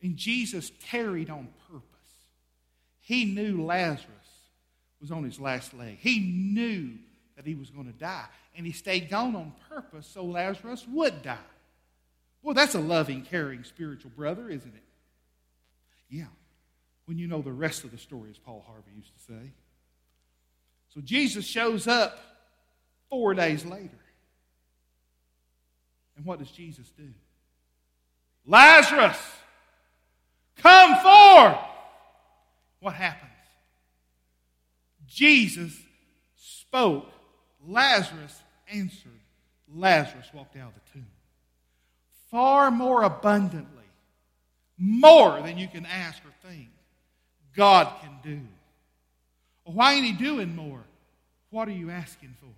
And Jesus tarried on purpose. He knew Lazarus was on his last leg. He knew that he was going to die, and he stayed gone on purpose so Lazarus would die. Well, that's a loving, caring, spiritual brother, isn't it? Yeah. when you know the rest of the story, as Paul Harvey used to say. So Jesus shows up four days later. And what does Jesus do? Lazarus, come forth. What happens? Jesus spoke. Lazarus answered. Lazarus walked out of the tomb. Far more abundantly, more than you can ask or think, God can do. Why ain't He doing more? What are you asking for?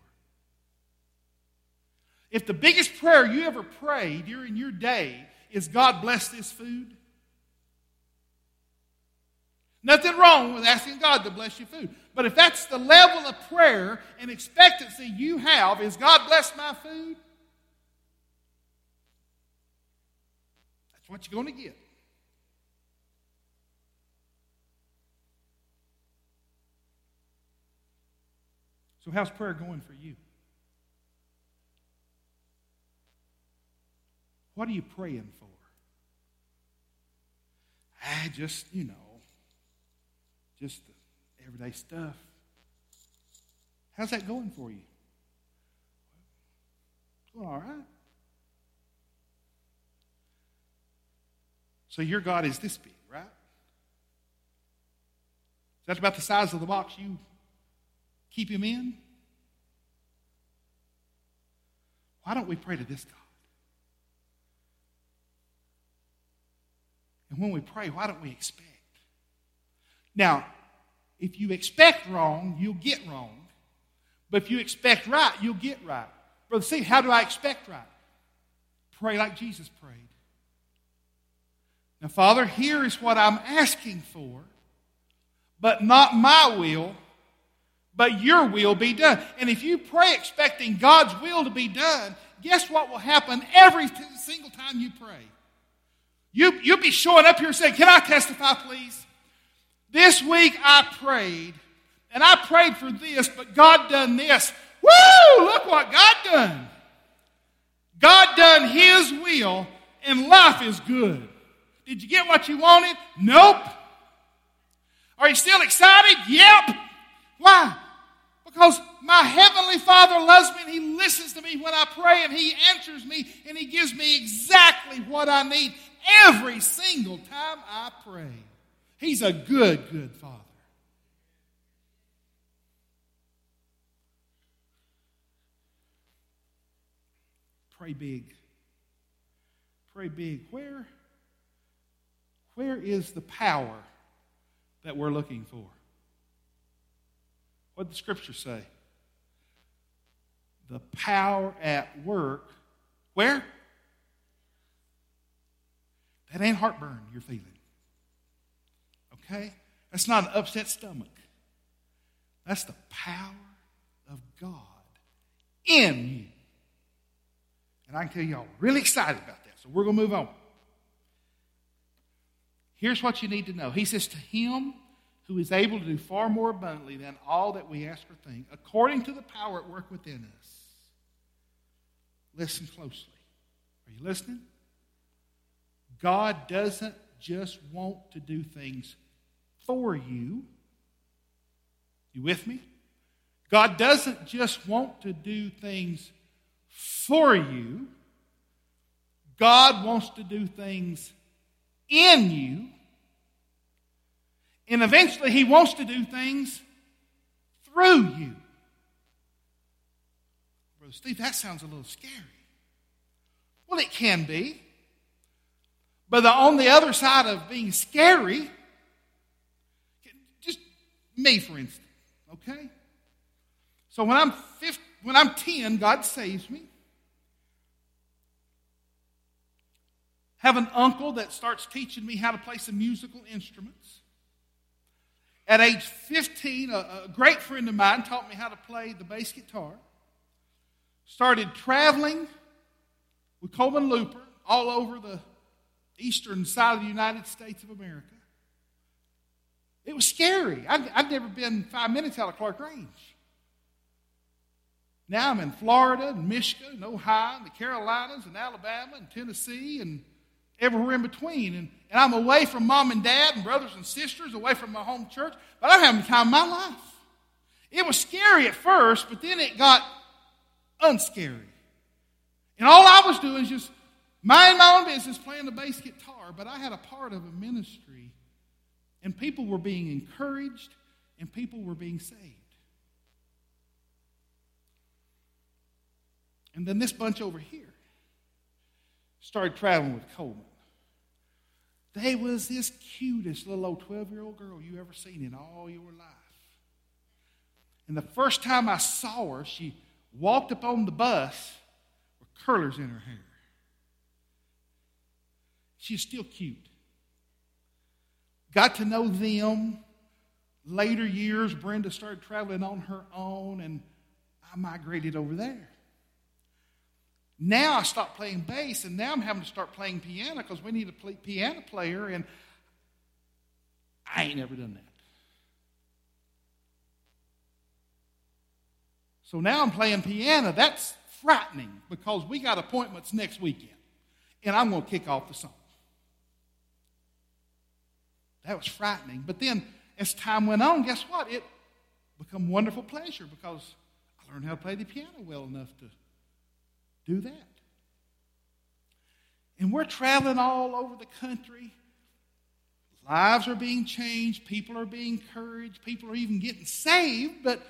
If the biggest prayer you ever pray during your day is God bless this food, nothing wrong with asking God to bless your food. But if that's the level of prayer and expectancy you have, is God bless my food? That's what you're going to get. So, how's prayer going for you? What are you praying for? I just, you know, just everyday stuff. How's that going for you? Going all right. So your God is this big, right? That's about the size of the box you keep him in? Why don't we pray to this God? And when we pray, why don't we expect? Now, if you expect wrong, you'll get wrong. But if you expect right, you'll get right. Brother, see, how do I expect right? Pray like Jesus prayed. Now, Father, here is what I'm asking for, but not my will, but your will be done. And if you pray expecting God's will to be done, guess what will happen every single time you pray? You, you'll be showing up here saying, Can I testify, please? This week I prayed, and I prayed for this, but God done this. Woo! Look what God done. God done His will, and life is good. Did you get what you wanted? Nope. Are you still excited? Yep. Why? Because my Heavenly Father loves me and He listens to me when I pray and He answers me and He gives me exactly what I need every single time I pray. He's a good, good Father. Pray big. Pray big. Where, where is the power that we're looking for? What did the scripture say? The power at work. Where? That ain't heartburn you're feeling. Okay? That's not an upset stomach. That's the power of God in you. And I can tell you all really excited about that. So we're going to move on. Here's what you need to know. He says, To him who is able to do far more abundantly than all that we ask or think, according to the power at work within us. Listen closely. Are you listening? God doesn't just want to do things for you. You with me? God doesn't just want to do things for you. God wants to do things in you and eventually, He wants to do things through you. Brother Steve, that sounds a little scary. Well, it can be. But on the other side of being scary, me, for instance, okay? So when I'm 50, when I'm 10, God saves me. Have an uncle that starts teaching me how to play some musical instruments. At age 15, a, a great friend of mine taught me how to play the bass guitar. Started traveling with Coleman Looper all over the eastern side of the United States of America. It was scary. I'd, I'd never been five minutes out of Clarkrange. Now I'm in Florida and Michigan and Ohio and the Carolinas and Alabama and Tennessee and everywhere in between. And, and I'm away from mom and dad and brothers and sisters, away from my home church, but I'm having the time of my life. It was scary at first, but then it got unscary. And all I was doing is just minding my own business, playing the bass guitar, but I had a part of a ministry, and people were being encouraged, and people were being saved. And then this bunch over here started traveling with Coleman. They was this cutest little old 12 year old girl you ever seen in all your life. And the first time I saw her, she walked up on the bus with curlers in her hair. She's still cute. Got to know them. Later years, Brenda started traveling on her own, and I migrated over there. Now I stopped playing bass, and now I'm having to start playing piano because we need a play, piano player, and I ain't never done that. So now I'm playing piano. That's frightening because we got appointments next weekend, and I'm going to kick off the song. That was frightening. But then as time went on, guess what? It became wonderful pleasure because I learned how to play the piano well enough to do that. And we're traveling all over the country. Lives are being changed. People are being encouraged. People are even getting saved. But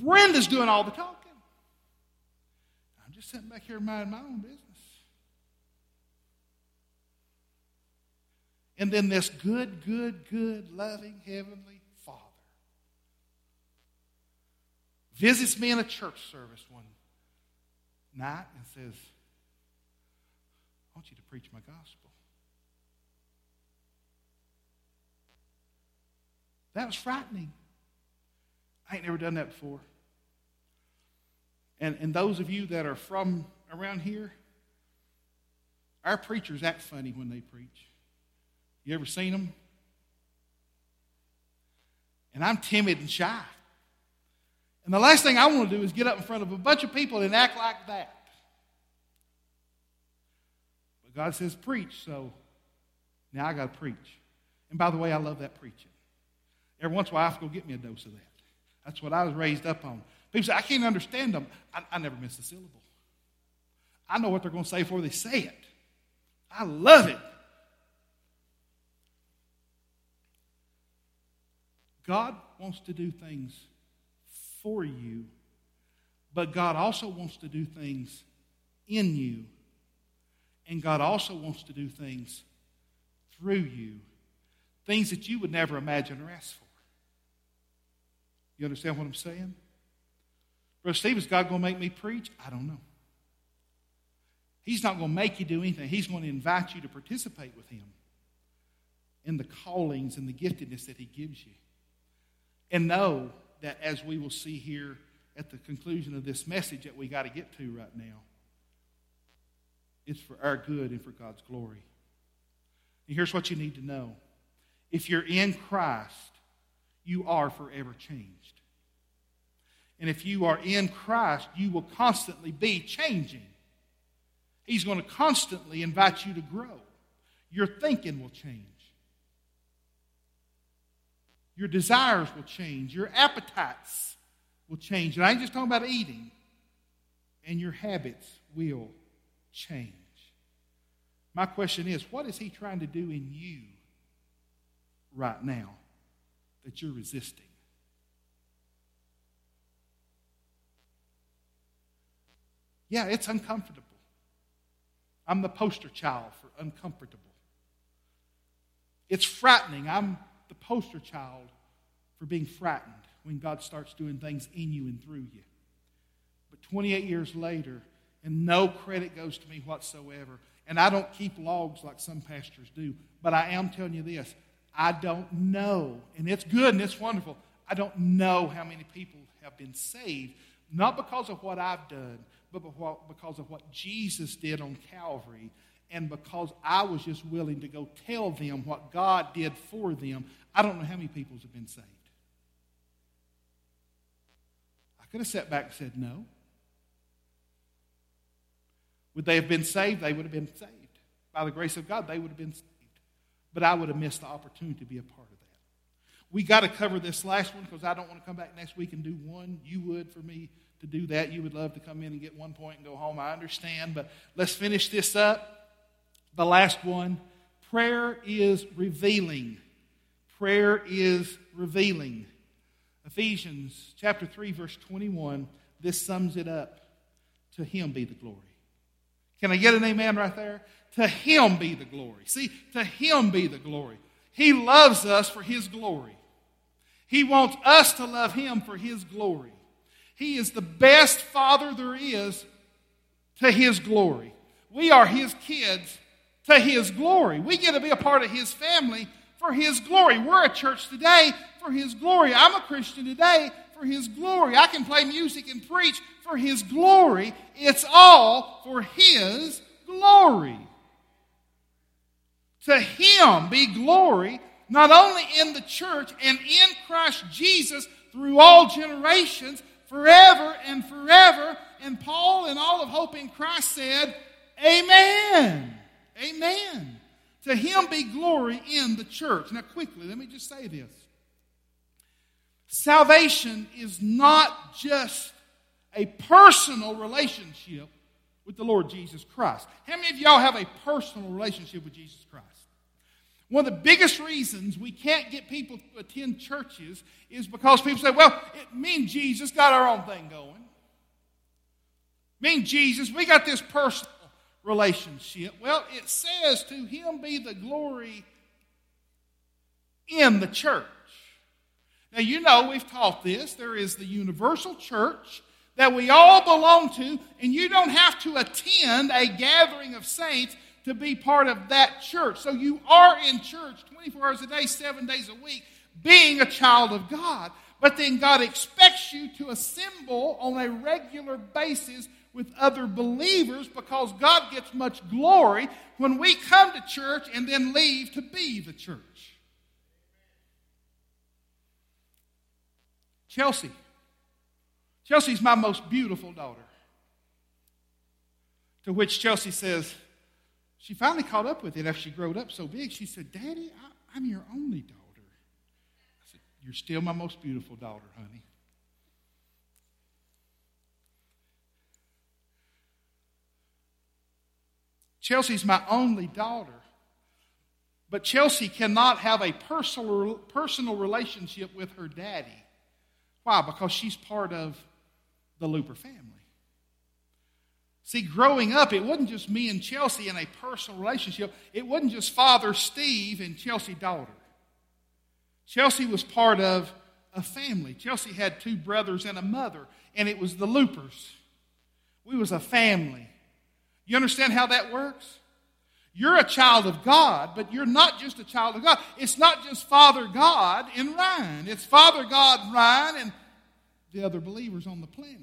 Brenda's doing all the talking. I'm just sitting back here minding my own business. And then this good, good, good, loving Heavenly Father visits me in a church service one night and says, I want you to preach my gospel. That was frightening. I ain't never done that before. And, and those of you that are from around here, our preachers act funny when they preach. You ever seen them? And I'm timid and shy. And the last thing I want to do is get up in front of a bunch of people and act like that. But God says, preach, so now I got to preach. And by the way, I love that preaching. Every once in a while, I have to go get me a dose of that. That's what I was raised up on. People say, I can't understand them. I, I never miss a syllable. I know what they're going to say before they say it. I love it. God wants to do things for you, but God also wants to do things in you. And God also wants to do things through you, things that you would never imagine or ask for. You understand what I'm saying? Brother Steve, is God going to make me preach? I don't know. He's not going to make you do anything. He's going to invite you to participate with Him in the callings and the giftedness that He gives you. And know that as we will see here at the conclusion of this message that we got to get to right now, it's for our good and for God's glory. And here's what you need to know if you're in Christ, you are forever changed. And if you are in Christ, you will constantly be changing. He's going to constantly invite you to grow. Your thinking will change. Your desires will change. Your appetites will change. And I ain't just talking about eating. And your habits will change. My question is what is he trying to do in you right now that you're resisting? Yeah, it's uncomfortable. I'm the poster child for uncomfortable. It's frightening. I'm the poster child for being frightened when God starts doing things in you and through you. But 28 years later, and no credit goes to me whatsoever, and I don't keep logs like some pastors do, but I am telling you this I don't know, and it's good and it's wonderful. I don't know how many people have been saved, not because of what I've done, but because of what Jesus did on Calvary and because I was just willing to go tell them what God did for them, I don't know how many people have been saved. I could have sat back and said no. Would they have been saved? They would have been saved By the grace of God, they would have been saved. But I would have missed the opportunity to be a part of that. We got to cover this last one because I don't want to come back next week and do one. You would for me to do that. You would love to come in and get one point and go home. I understand. But let's finish this up. The last one prayer is revealing. Prayer is revealing. Ephesians chapter 3, verse 21, this sums it up. To him be the glory. Can I get an amen right there? To him be the glory. See, to him be the glory. He loves us for his glory. He wants us to love him for his glory. He is the best father there is to his glory. We are his kids to his glory. We get to be a part of his family for his glory. We're a church today for his glory. I'm a Christian today for his glory. I can play music and preach for his glory. It's all for his glory. To him be glory, not only in the church and in Christ Jesus through all generations, forever and forever. And Paul and all of hope in Christ said, Amen. Amen. To him be glory in the church. Now, quickly, let me just say this. Salvation is not just a personal relationship with the Lord Jesus Christ. How many of y'all have a personal relationship with Jesus Christ? One of the biggest reasons we can't get people to attend churches is because people say, well, it, me and Jesus got our own thing going. Me and Jesus, we got this personal relationship. Well, it says to him be the glory in the church. Now, you know, we've taught this. There is the universal church that we all belong to, and you don't have to attend a gathering of saints to be part of that church. So you are in church 24 hours a day, seven days a week, being a child of God. But then God expects you to assemble on a regular basis with other believers because God gets much glory when we come to church and then leave to be the church. Chelsea. Chelsea's my most beautiful daughter. To which Chelsea says, she finally caught up with it after she grew up so big. She said, Daddy, I, I'm your only daughter. I said, You're still my most beautiful daughter, honey. Chelsea's my only daughter. But Chelsea cannot have a personal, personal relationship with her daddy. Why? Because she's part of the Looper family. See, growing up, it wasn't just me and Chelsea in a personal relationship. It wasn't just Father Steve and Chelsea daughter. Chelsea was part of a family. Chelsea had two brothers and a mother, and it was the Loopers. We was a family. You understand how that works? You're a child of God, but you're not just a child of God. It's not just Father God and Ryan. It's Father God, Ryan, and the other believers on the planet.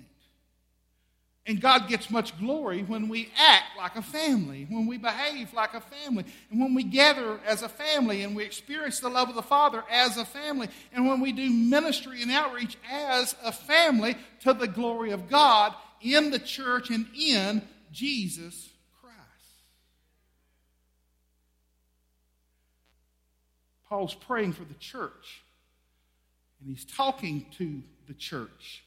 And God gets much glory when we act like a family, when we behave like a family, and when we gather as a family and we experience the love of the Father as a family, and when we do ministry and outreach as a family to the glory of God in the church and in Jesus Christ. Paul's praying for the church, and he's talking to the church.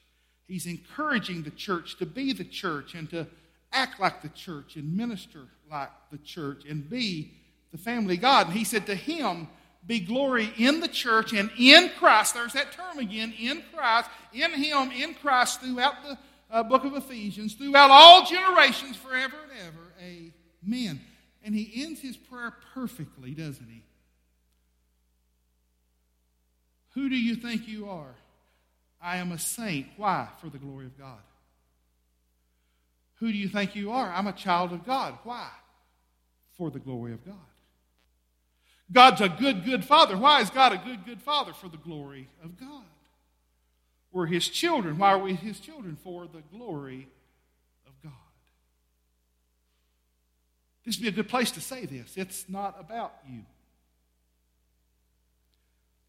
He's encouraging the church to be the church and to act like the church and minister like the church and be the family God. And he said, To him be glory in the church and in Christ. There's that term again in Christ, in him, in Christ throughout the uh, book of Ephesians, throughout all generations, forever and ever. Amen. And he ends his prayer perfectly, doesn't he? Who do you think you are? I am a saint. Why? For the glory of God. Who do you think you are? I'm a child of God. Why? For the glory of God. God's a good, good father. Why is God a good, good father? For the glory of God. We're his children. Why are we his children? For the glory of God. This would be a good place to say this. It's not about you.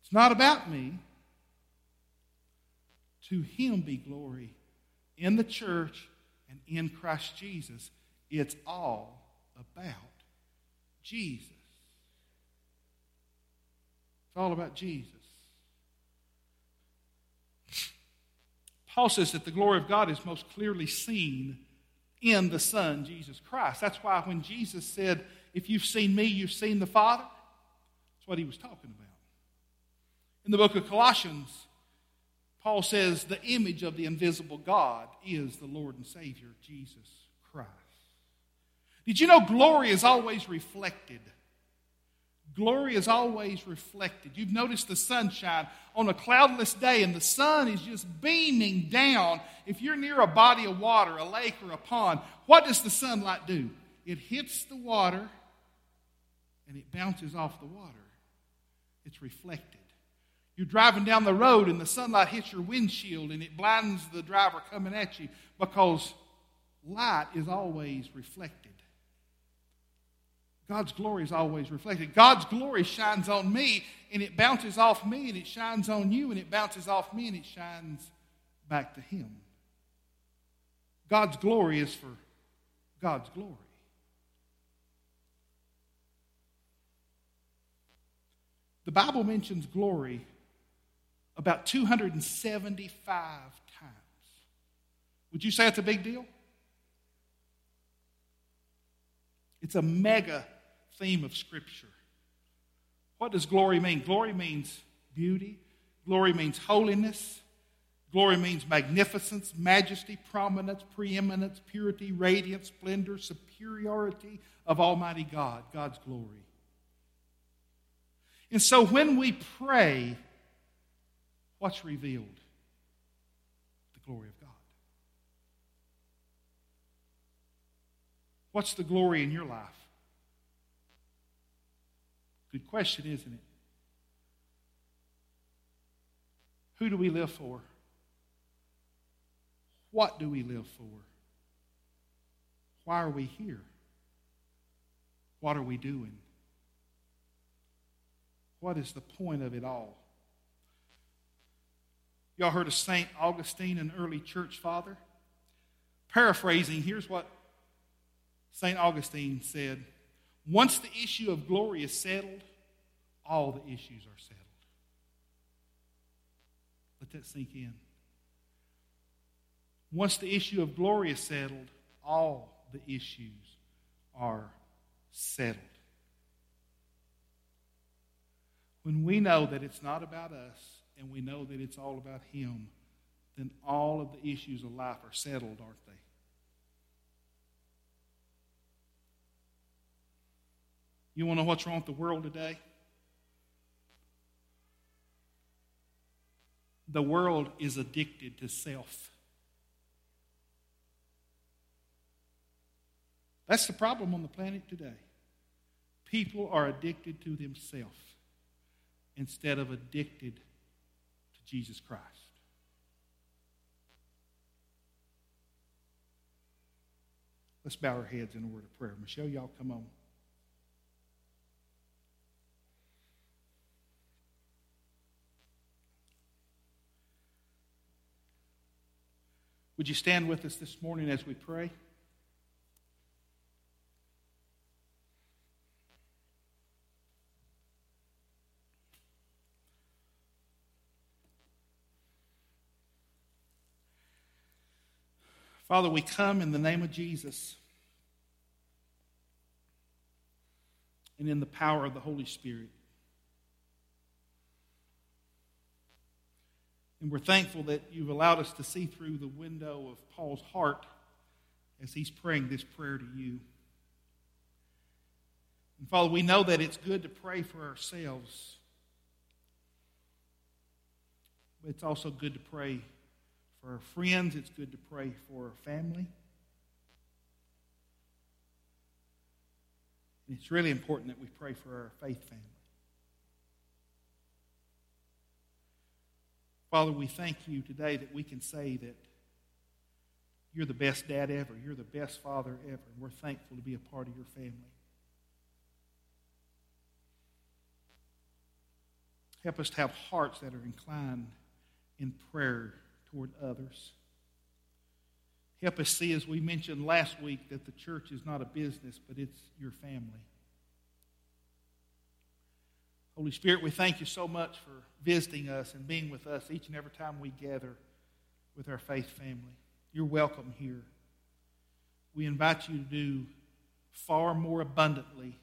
It's not about me. To him be glory in the church and in Christ Jesus. It's all about Jesus. It's all about Jesus. Paul says that the glory of God is most clearly seen in the Son, Jesus Christ. That's why when Jesus said, If you've seen me, you've seen the Father, that's what he was talking about. In the book of Colossians, Paul says, The image of the invisible God is the Lord and Savior, Jesus Christ. Did you know glory is always reflected? Glory is always reflected. You've noticed the sunshine on a cloudless day, and the sun is just beaming down. If you're near a body of water, a lake, or a pond, what does the sunlight do? It hits the water and it bounces off the water. It's reflected. You're driving down the road and the sunlight hits your windshield and it blinds the driver coming at you because light is always reflected. God's glory is always reflected. God's glory shines on me and it bounces off me and it shines on you and it bounces off me and it shines back to Him. God's glory is for God's glory. The Bible mentions glory about 275 times. Would you say it's a big deal? It's a mega theme of Scripture. What does glory mean? Glory means beauty, glory means holiness, glory means magnificence, majesty, prominence, preeminence, purity, radiance, splendor, superiority of Almighty God, God's glory. And so when we pray, what's revealed? The glory of God. What's the glory in your life? Good question, isn't it? Who do we live for? What do we live for? Why are we here? What are we doing? What is the point of it all? Y'all heard of St. Augustine, an early church father? Paraphrasing, here's what St. Augustine said Once the issue of glory is settled, all the issues are settled. Let that sink in. Once the issue of glory is settled, all the issues are settled. When we know that it's not about us and we know that it's all about Him, then all of the issues of life are settled, aren't they? You want to know what's wrong with the world today? The world is addicted to self. That's the problem on the planet today. People are addicted to themselves instead of addicted to Jesus Christ. Let's bow our heads in a word of prayer. Michelle, y'all come on. Would you stand with us this morning as we pray? Father, we come in the name of Jesus and in the power of the Holy Spirit. And we're thankful that you've allowed us to see through the window of Paul's heart as he's praying this prayer to you. And Father, we know that it's good to pray for ourselves, but it's also good to pray for our friends, it's good to pray for our family. And it's really important that we pray for our faith family. Father, we thank you today that we can say that you're the best dad ever. You're the best father ever. And we're thankful to be a part of your family. Help us to have hearts that are inclined in prayer toward others. Help us see, as we mentioned last week, that the church is not a business, but it's your family. Holy Spirit, we thank you so much for visiting us and being with us each and every time we gather with our faith family. You're welcome here. We invite you to do far more abundantly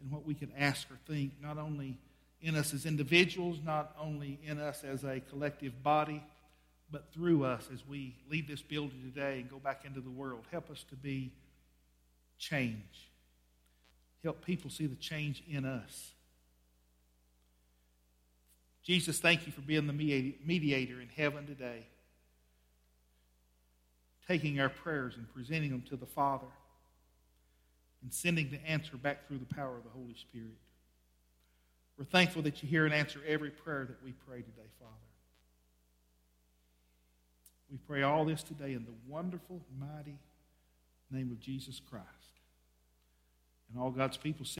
than what we could ask or think, not only in us as individuals, not only in us as a collective body, but through us as we leave this building today and go back into the world. Help us to be change. Help people see the change in us. Jesus, thank you for being the mediator in heaven today, taking our prayers and presenting them to the Father, and sending the answer back through the power of the Holy Spirit. We're thankful that you hear and answer every prayer that we pray today, Father. We pray all this today in the wonderful, mighty name of Jesus Christ. And all God's people say,